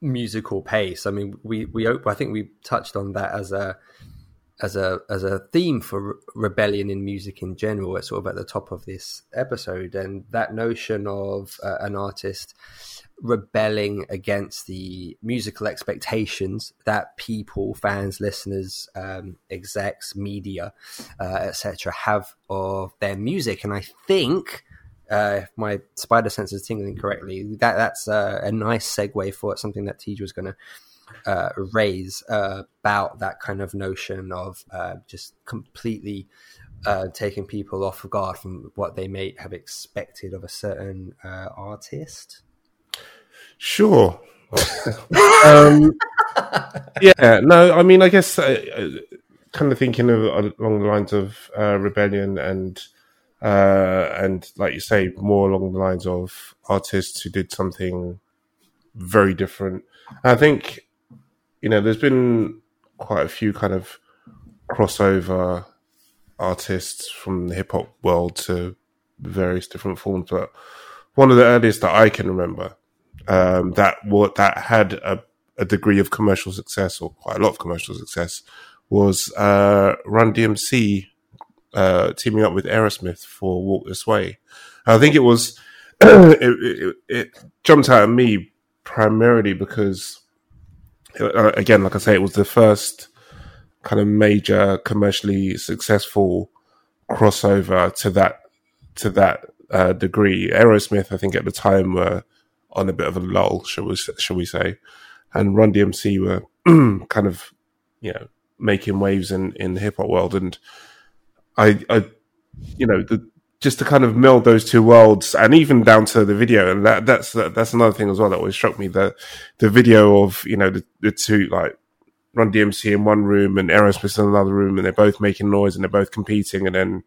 musical pace. I mean, we we I think we touched on that as a as a as a theme for rebellion in music in general. It's sort of at the top of this episode, and that notion of uh, an artist rebelling against the musical expectations that people, fans, listeners, um, execs, media, uh, etc., have of their music. And I think, uh, if my spider sense is tingling correctly, that that's uh, a nice segue for something that Tej was going to uh, raise about that kind of notion of uh, just completely uh, taking people off guard from what they may have expected of a certain uh, artist. Sure. um, yeah, no, I mean, I guess uh, uh, kind of thinking of uh, along the lines of uh, rebellion and uh, and like you say, more along the lines of artists who did something very different. I think you know, there's been quite a few kind of crossover artists from the hip hop world to various different forms, but one of the earliest that I can remember um, that what that had a, a degree of commercial success or quite a lot of commercial success was uh, Run DMC uh, teaming up with Aerosmith for Walk This Way. I think it was it, it, it jumped out at me primarily because uh, again, like I say, it was the first kind of major commercially successful crossover to that to that uh, degree. Aerosmith, I think, at the time were on a bit of a lull, shall we shall we say, and Run DMC were kind of you know making waves in in the hip hop world, and I, I, you know, the, just to kind of meld those two worlds, and even down to the video, and that that's that's another thing as well that always struck me the the video of you know the, the two like Run DMC in one room and Aerosmith in another room, and they're both making noise and they're both competing, and then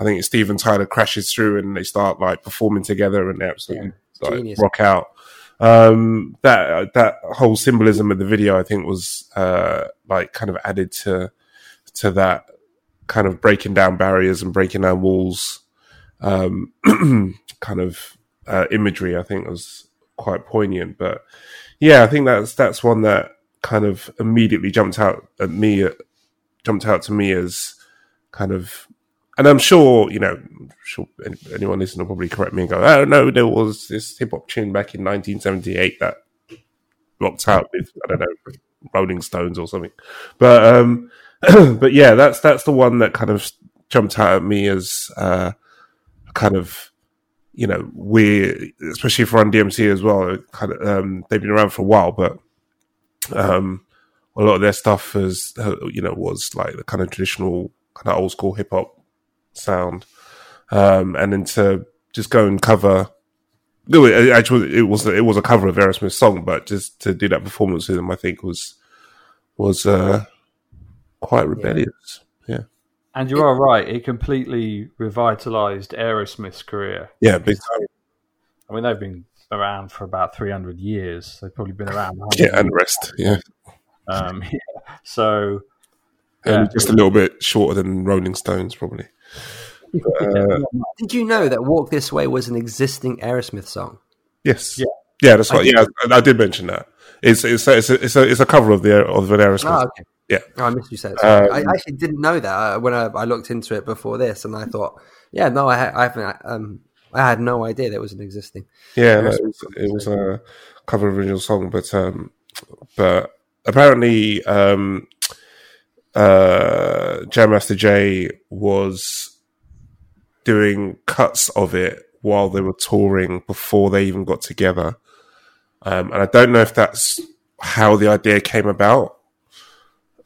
I think Steven Tyler crashes through and they start like performing together and they absolutely like, Genius. rock out. Um, that that whole symbolism of the video, I think, was uh, like kind of added to to that kind of breaking down barriers and breaking down walls um, kind of uh, imagery. I think was quite poignant. But yeah, I think that's that's one that kind of immediately jumped out at me, jumped out to me as kind of. And I'm sure, you know, sure anyone listening will probably correct me and go, "Oh no, there was this hip hop tune back in 1978 that rocked out with I don't know Rolling Stones or something." But um, but yeah, that's that's the one that kind of jumped out at me as uh, kind of you know weird, especially for Run DMC as well. Kind of um, they've been around for a while, but um, a lot of their stuff is uh, you know was like the kind of traditional kind of old school hip hop sound, um, and then to just go and cover. Actually, it was it was a cover of Aerosmith's song, but just to do that performance with them, I think was was uh, quite rebellious. Yeah, And you are right; it completely revitalized Aerosmith's career. yeah, big time. I mean, they've been around for about 300 years. They've probably been around. 100 Yeah, and rest. Yeah, Um, yeah. So, and just a little bit shorter than Rolling Stones, probably. Uh, Did you know that "Walk This Way" was an existing Aerosmith song? yes. Yeah. Yeah, that's right. Yeah, I, I did mention that. It's it's a, it's a, it's a, it's a cover of the of an Aerosmith. Oh, okay. Yeah. Oh, I missed you said. Um, I actually didn't know that uh, when I, I looked into it before this, and I thought, yeah, no, I, I haven't. Um, I had no idea that was an existing. Yeah, no, it, was, it was a cover of original song, but um, but apparently, um, uh, Jam Master Jay was doing cuts of it while they were touring before they even got together, um, and I don't know if that's how the idea came about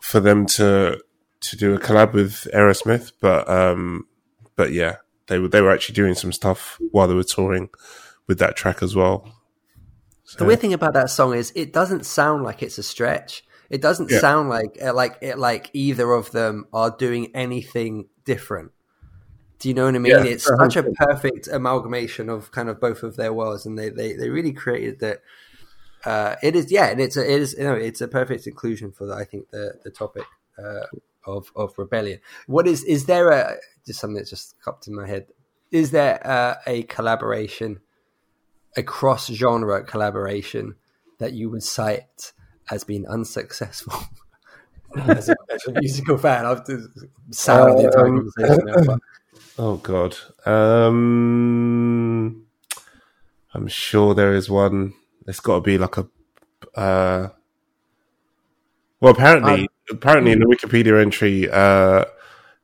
for them to to do a collab with Aerosmith, but um, but yeah, they were they were actually doing some stuff while they were touring with that track as well. The weird thing about that song is it doesn't sound like it's a stretch. It doesn't Yeah. sound like uh, like it, like either of them are doing anything different. Do you know what I mean? Yeah, it's such a perfect amalgamation of kind of both of their worlds, and they they, they really created that. Uh, it is yeah, and it's a, it is you know it's a perfect inclusion for the, I think the the topic uh, of of rebellion. What is is there a just something that just popped in my head? Is there uh, a collaboration, a cross genre collaboration that you would cite as being unsuccessful? as, a, as a musical fan, I've just soured the entire Um, conversation. now, but- Oh God, um, I'm sure there is one. It's got to be like a. Uh, well, apparently, apparently in the Wikipedia entry, uh,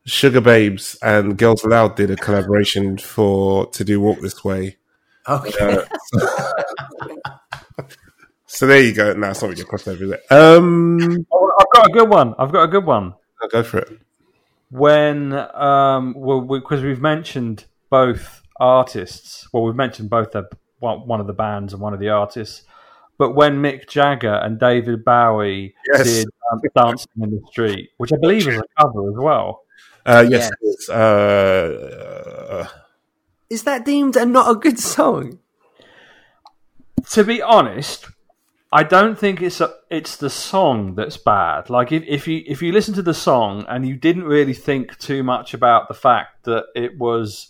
Sugababes and Girls Aloud did a collaboration for to do Walk This Way. Okay. So there you go. No, it's not really a crossover, is it? Um, Oh, I've got a good one. I've got a good one. I'll go for it. when um well because we've mentioned both artists well we've mentioned both the one one of the bands and one of the artists but when Mick Jagger and David Bowie Yes. did um, Dancing in the Street which I believe is a cover as well Uh, yes, Yes. it's, uh, uh, Is that deemed a not a good song? to be honest I don't think it's a, it's the song that's bad. Like if, if you if you listen to the song and you didn't really think too much about the fact that it was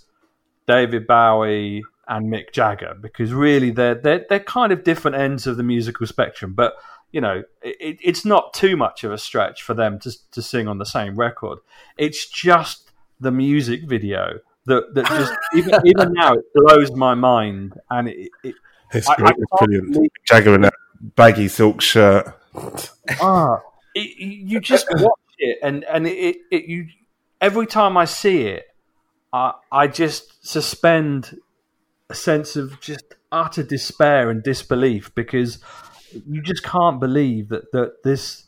David Bowie and Mick Jagger, because really they're they're they're kind of different ends of the musical spectrum. But you know, it, it's not too much of a stretch for them to to sing on the same record. It's just the music video that that just even even now it blows my mind, and it, it it's, I- I it's brilliant. Jagger in that baggy silk shirt. ah, it, you just watch it, and and it, it, it you every time I see it, I I just suspend a sense of just utter despair and disbelief because you just can't believe that that this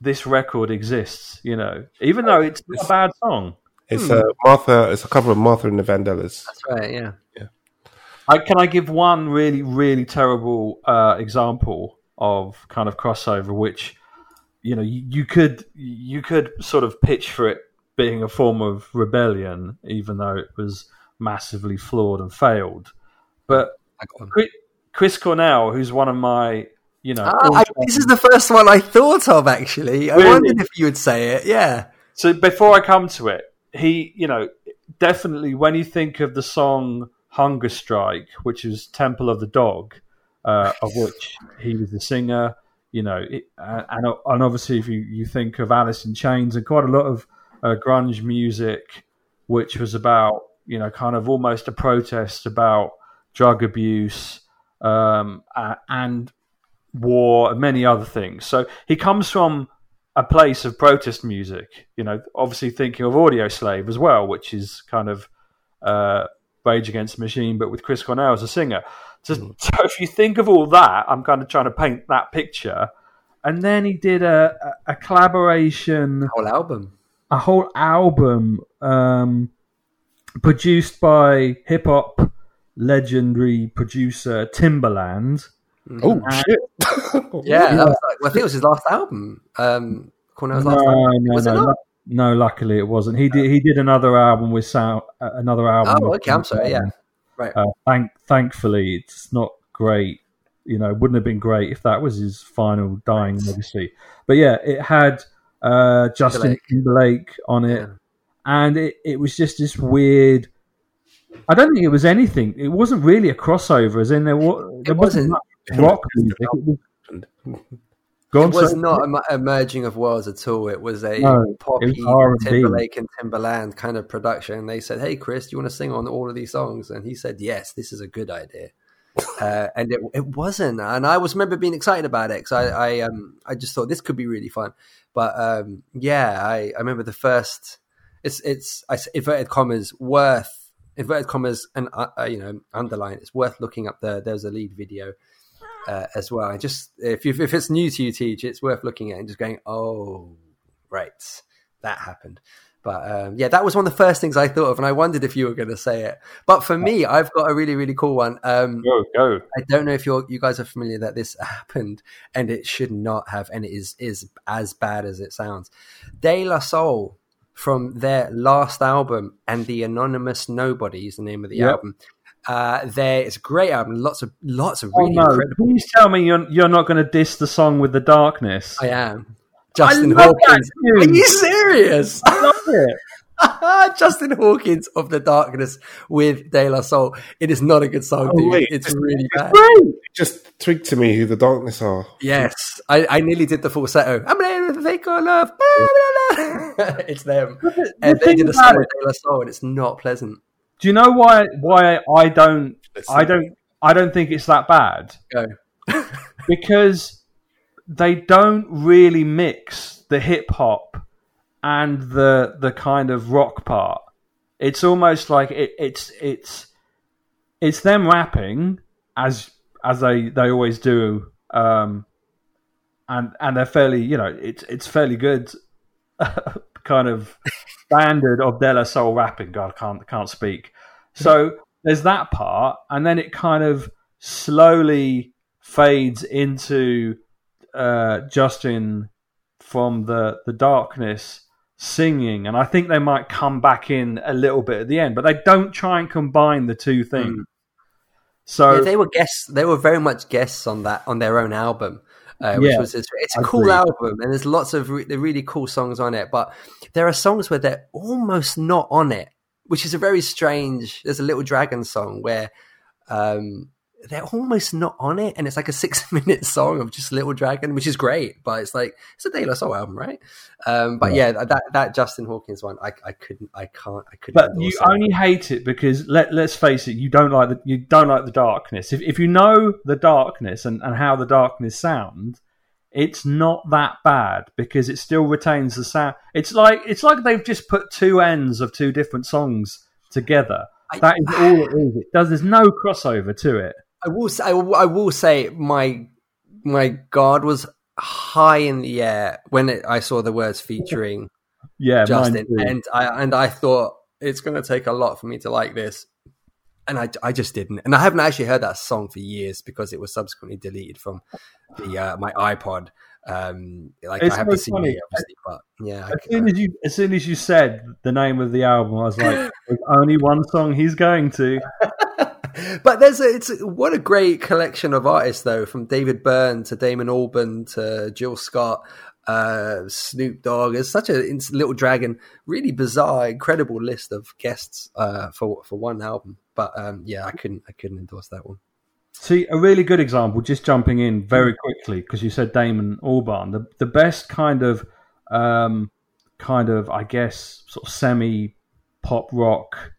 this record exists. You know, even though it's not a bad song. It's a Martha. It's a cover of Martha and the Vandellas. That's right. Yeah. Yeah. I, can I give one really, really terrible uh, example of kind of crossover, which you know you, you could you could sort of pitch for it being a form of rebellion, even though it was massively flawed and failed. But I got one. Chri- Chris Cornell, who's one of my, you know, Ah, I, this is the first one I thought of. Actually, I Really? wondered if you would say it. Yeah, So before I come to it, he, you know, definitely when you think of the song Hunger Strike, which is Temple of the Dog, uh, of which he was the singer, you know, it, uh, and, and obviously if you, you think of Alice in Chains and quite a lot of uh, grunge music, which was about, you know, kind of almost a protest about drug abuse um, and war and many other things. So he comes from a place of protest music, you know, obviously thinking of Audioslave as well, which is kind of uh, Rage Against the Machine, but with Chris Cornell as a singer. So, so if you think of all that, I'm kind of trying to paint that picture. And then he did a, a, a collaboration, whole album. a whole album um, produced by hip hop legendary producer Timberland. Oh Uh, shit! Yeah, that was like, well, I think it was his last album. Um, Cornell's No, last album. no, Was it no, not? No. Luckily, it wasn't. He did. He did another album with sound. Uh, another album. Oh, okay. I'm sorry. Yeah, right. Uh, thank, thankfully, it's not great. You know, wouldn't have been great if that was his final dying legacy. But yeah, it had uh, Justin Timberlake. On it, Yeah. and it, it was just this weird. I don't think it was anything. It wasn't really a crossover, as in there, wa- there wasn't, wasn't. much rock music. It was, Go It was not a, a merging of worlds at all. It was a No, poppy was Timberlake and Timberland kind of production. And They said, "Hey, Chris, do you want to sing on all of these songs?" And he said, "Yes, this is a good idea." uh, and it, it wasn't, and I was remember being excited about it because I, I um I just thought this could be really fun. But um yeah, I, I remember the first. It's it's I inverted commas worth inverted commas and uh, uh, you know underline. It's worth looking up. The there's a lead video uh, as well. And just if you, if it's new to you, teach, it's worth looking at and just going, oh, right, that happened. But um, yeah, that was one of the first things I thought of, and I wondered if you were going to say it. But for me, I've got a really really cool one. Um, Go, go. I don't know if you're you guys are familiar that this happened, and it should not have, and it is is as bad as it sounds. De La Soul from their last album and the Anonymous Nobody is the name of the Yep. album. Uh, there, it's a great album. Lots of lots of Oh really no! incredible. Please tell me you're you're not going to diss the song with the darkness. I am. Justin love that Hawkins. Are you serious? I love it. Justin Hawkins of the Darkness with De La Soul. It is not a good song, Oh, dude. wait. It's really bad. It just twigged to me who the darkness are. Yes, I, I nearly did the falsetto. I'm ready to fake on love. it's them, the and they did a song with De La Soul, and it's not pleasant. Do you know why why I don't Listen. I don't I don't think it's that bad? Go. because they don't really mix the hip hop and the the kind of rock part. It's almost like it, it's it's it's them rapping as as they they always do, um, and and they're fairly you know it's it's fairly good kind of standard of De La Soul rapping. God, I can't can't speak. So there's that part, and then it kind of slowly fades into uh, Justin from the the darkness singing, and I think they might come back in a little bit at the end, but they don't try and combine the two things. So Yeah, they were guests. They were very much guests on that on their own album, uh, which Yeah, was it's, it's a cool album, and there's lots of re- really cool songs on it. But there are songs where they're almost not on it, which is a very strange. There's a Little Dragon song where um, they're almost not on it, and it's like a six minute song of just Little Dragon, which is great. But it's like it's a De La Soul album, right? Um, but yeah, that that Justin Hawkins one, I, I couldn't, I can't, I couldn't. But you it. only hate it because let let's face it, you don't like the you don't like the darkness. If if you know the darkness and, and how the darkness sound, it's not that bad because it still retains the sound. It's like it's like they've just put two ends of two different songs together. I- That is all it is. It does. There's no crossover to it. I will say, I will, I will say my my guard was high in the air when it, I saw the words featuring Yeah, Justin, and I and I thought it's going to take a lot for me to like this. and I, I just didn't. And I haven't actually heard that song for years because it was subsequently deleted from the uh, my iPod. Um, like It's I have the CD, funny. obviously, but yeah, As soon as you, as soon as you said the name of the album, I was like, "There's only one song he's going to." but there's a, it's what a great collection of artists though, from David Byrne to Damon Albarn to Jill Scott, uh, Snoop Dogg. It's such a it's Little Dragon, really bizarre, incredible list of guests uh, for for one album. But um, yeah, I couldn't I couldn't endorse that one. See, a really good example, just jumping in very quickly, because you said Damon Albarn. The the best kind of, um, kind of, I guess, sort of semi pop rock,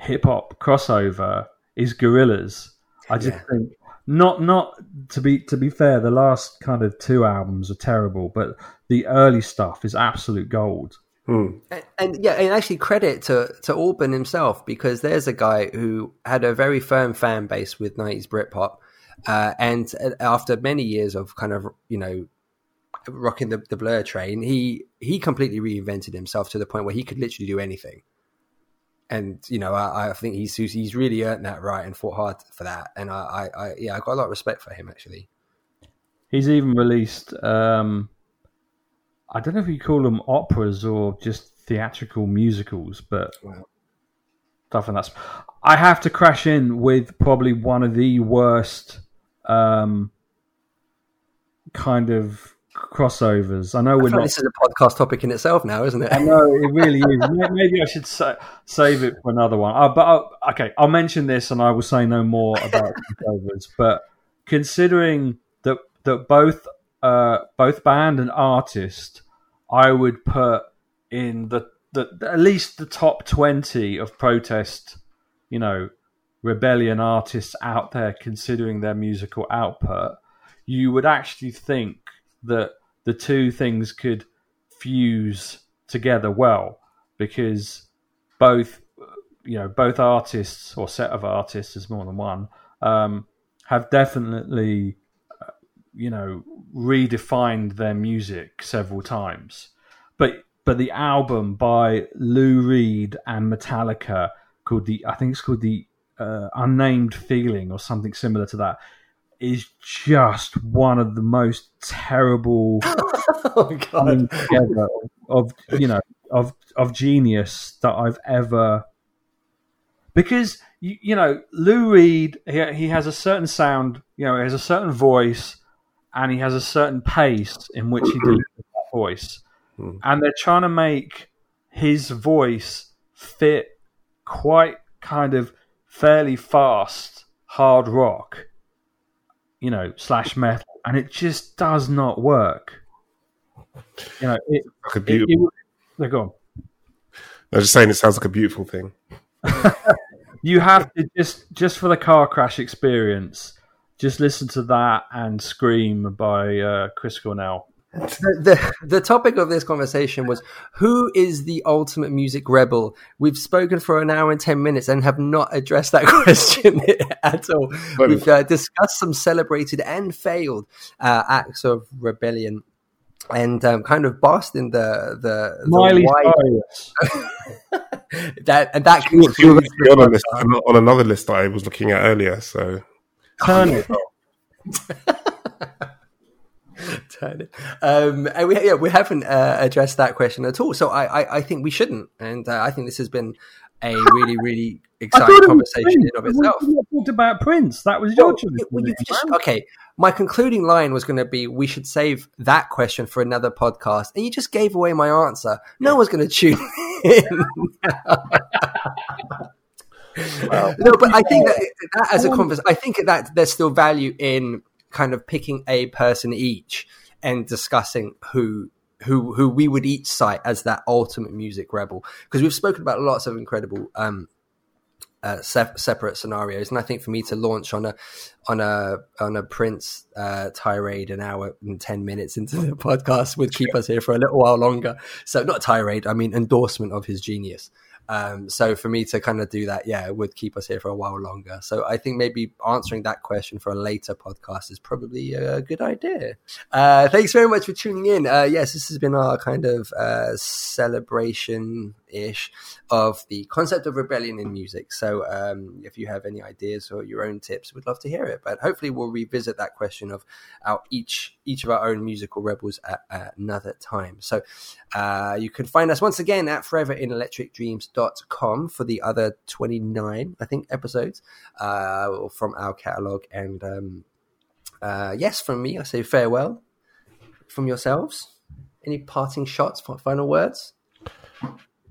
hip hop crossover is Gorillaz. I just Yeah. think not not to be to be fair, the last kind of two albums are terrible, but the early stuff is absolute gold. Hmm. And, and yeah, and actually credit to to Albarn himself because there's a guy who had a very firm fan base with '90s Britpop, uh, and after many years of kind of you know rocking the, the Blur train, he he completely reinvented himself to the point where he could literally do anything. And you know, I, I think he's he's really earned that right and fought hard for that. And I, I, I yeah, I got a lot of respect for him actually. He's even released. Um, I don't know if you call them operas or just theatrical musicals, but Wow. stuff and that's. I have to crash in with probably one of the worst um, kind of crossovers. I know I we're not. this is a podcast topic in itself now, isn't it? I know it really is. Maybe I should sa- save it for another one. Uh, but I'll, okay, I'll mention this, and I will say no more about crossovers. But considering that that both uh, both band and artist, I would put in the, the at least the top twenty of protest, you know, rebellion artists out there. Considering their musical output, you would actually think that the two things could fuse together well because both you know both artists or set of artists there's more than one um, have definitely you know redefined their music several times. But but the album by Lou Reed and Metallica called the I think it's called the uh, unnamed feeling or something similar to that is just one of the most terrible oh together of you know of of genius that I've ever because you, you know Lou Reed he, he has a certain sound you know he has a certain voice and he has a certain pace in which he delivers that voice. Hmm. and they're trying to make his voice fit quite kind of fairly fast hard rock you know slash metal and it just does not work you know it, Like a beautiful. it, they're gone I was just saying, it sounds like a beautiful thing. you have to just just for the car crash experience just listen to that and scream by uh, chris cornell The, the the topic of this conversation was who is the ultimate music rebel? We've spoken for an hour and ten minutes and have not addressed that question at all. We've uh, discussed some celebrated and failed uh, acts of rebellion. And um, kind of basked in the the, miley wide that and that You're you're concludes meant to be on, a list, on another list that I was looking at earlier. So turn it Um, and we, yeah, we haven't uh, addressed that question at all. So I, I, I think we shouldn't. And uh, I think this has been a really, really exciting thought it was conversation in of itself. We talked about prince that was your choice you- well, just- okay, my concluding line was going to be we should save that question for another podcast. And you just gave away my answer. No one's going to tune in. no, but I think that, that as a conversation, I think that there's still value in kind of picking a person each and discussing who who who we would each cite as that ultimate music rebel. Because we've spoken about lots of incredible um uh, se- separate scenarios. And i think for me to launch on a on a on a prince uh tirade an hour and 10 minutes into the podcast would keep us here for a little while longer. So not tirade i mean endorsement of his genius um, so for me to kind of do that, yeah, it would keep us here for a while longer. So I think maybe answering that question for a later podcast is probably a good idea. Uh, thanks very much for tuning in. Uh, yes, this has been our kind of uh, celebration ish of the concept of rebellion in music. So um, if you have any ideas or your own tips, we'd love to hear it. But hopefully, we'll revisit that question of our each each of our own musical rebels at, at another time. So uh, you can find us once again at foreverinelectricdreams.com for the other 29, I think, episodes uh, from our catalog. And um, uh, yes, from me, I say farewell. From yourselves, any parting shots, final words?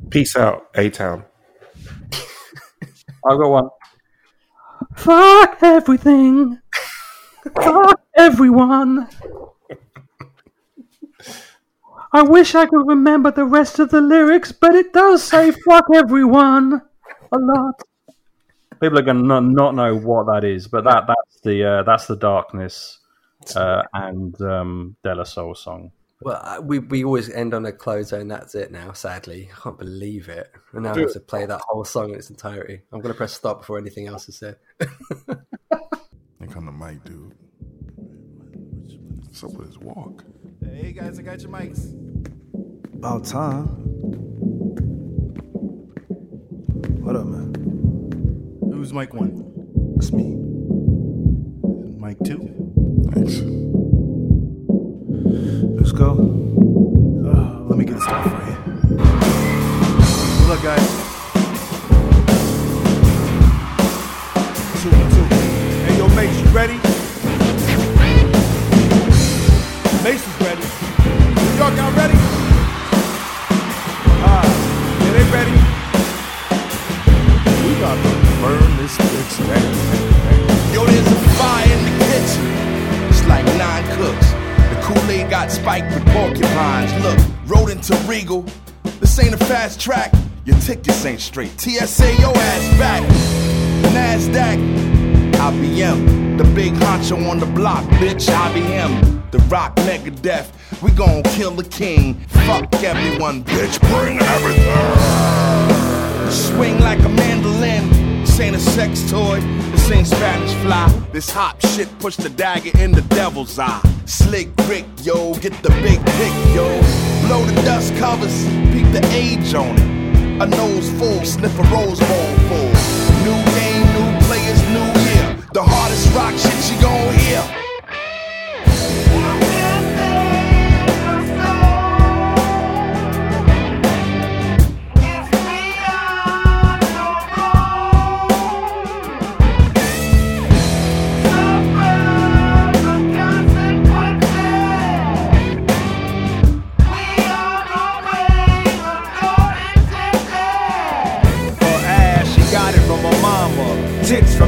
Peace out, A Town. I've got one. Fuck everything. Fuck everyone. I wish I could remember the rest of the lyrics, but it does say fuck everyone a lot. People are going to not, not know what that is, but that that's the uh, that's the darkness uh, and um, De La Soul song. Well, uh, we we always end on a closer, and that's it now. Sadly, I can't believe it. And now I have to play that whole song in its entirety. I'm going to press stop before anything else is said. Here come the mic, dude. What's up with his walk? Hey guys, I got your mics. About time. What up, man? Who's mic one? That's me. Mic two? Thanks. Let's go. Uh, let me get this stuff for you. Good luck, guys. Two, two. Hey, yo, Mace, you ready? Mace is ready. Y'all ready? Got spiked with porcupines. Look, rode into Regal. This ain't a fast track. Your tickets ain't straight. TSA, your ass back. NASDAQ, IBM. The big honcho on the block, bitch, IBM. The rock Megadeth. We gon' kill the king. Fuck everyone, bitch. Bring everything. Swing like a mandolin. Ain't a sex toy. This ain't Spanish fly. This hot shit push the dagger in the devil's eye. Slick Rick, yo, get the big pick, yo. Blow the dust covers, peep the age on it. A nose full, sniff a rose bowl full. New game, new players, new year. The hardest rock shit you gon' hear.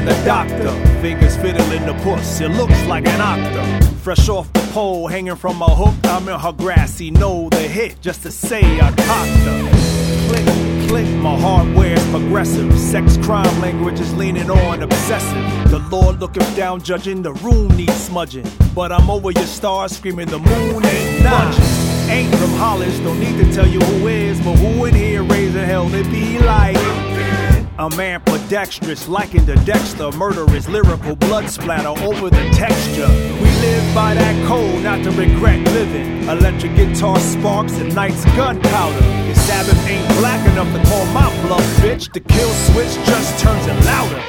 The doctor. Fingers fiddling the puss. It looks like an octa. Fresh off the pole, hanging from a hook. I'm in her grassy know the hit just to say I cocked her. Click, click, my hardware's progressive. Sex crime language is leaning on obsessive. The Lord looking down, judging the room needs smudging. But I'm over your stars, screaming the moon ain't budging. Ain't from Hollis, don't need to tell you who is, but who in here raising hell? It be like a man ambidextrous, likened to Dexter, murderous, lyrical blood splatter over the texture. We live by that code, not to regret living. Electric guitar sparks and night's gunpowder. If Sabbath ain't black enough to call my bluff, bitch, the kill switch just turns it louder.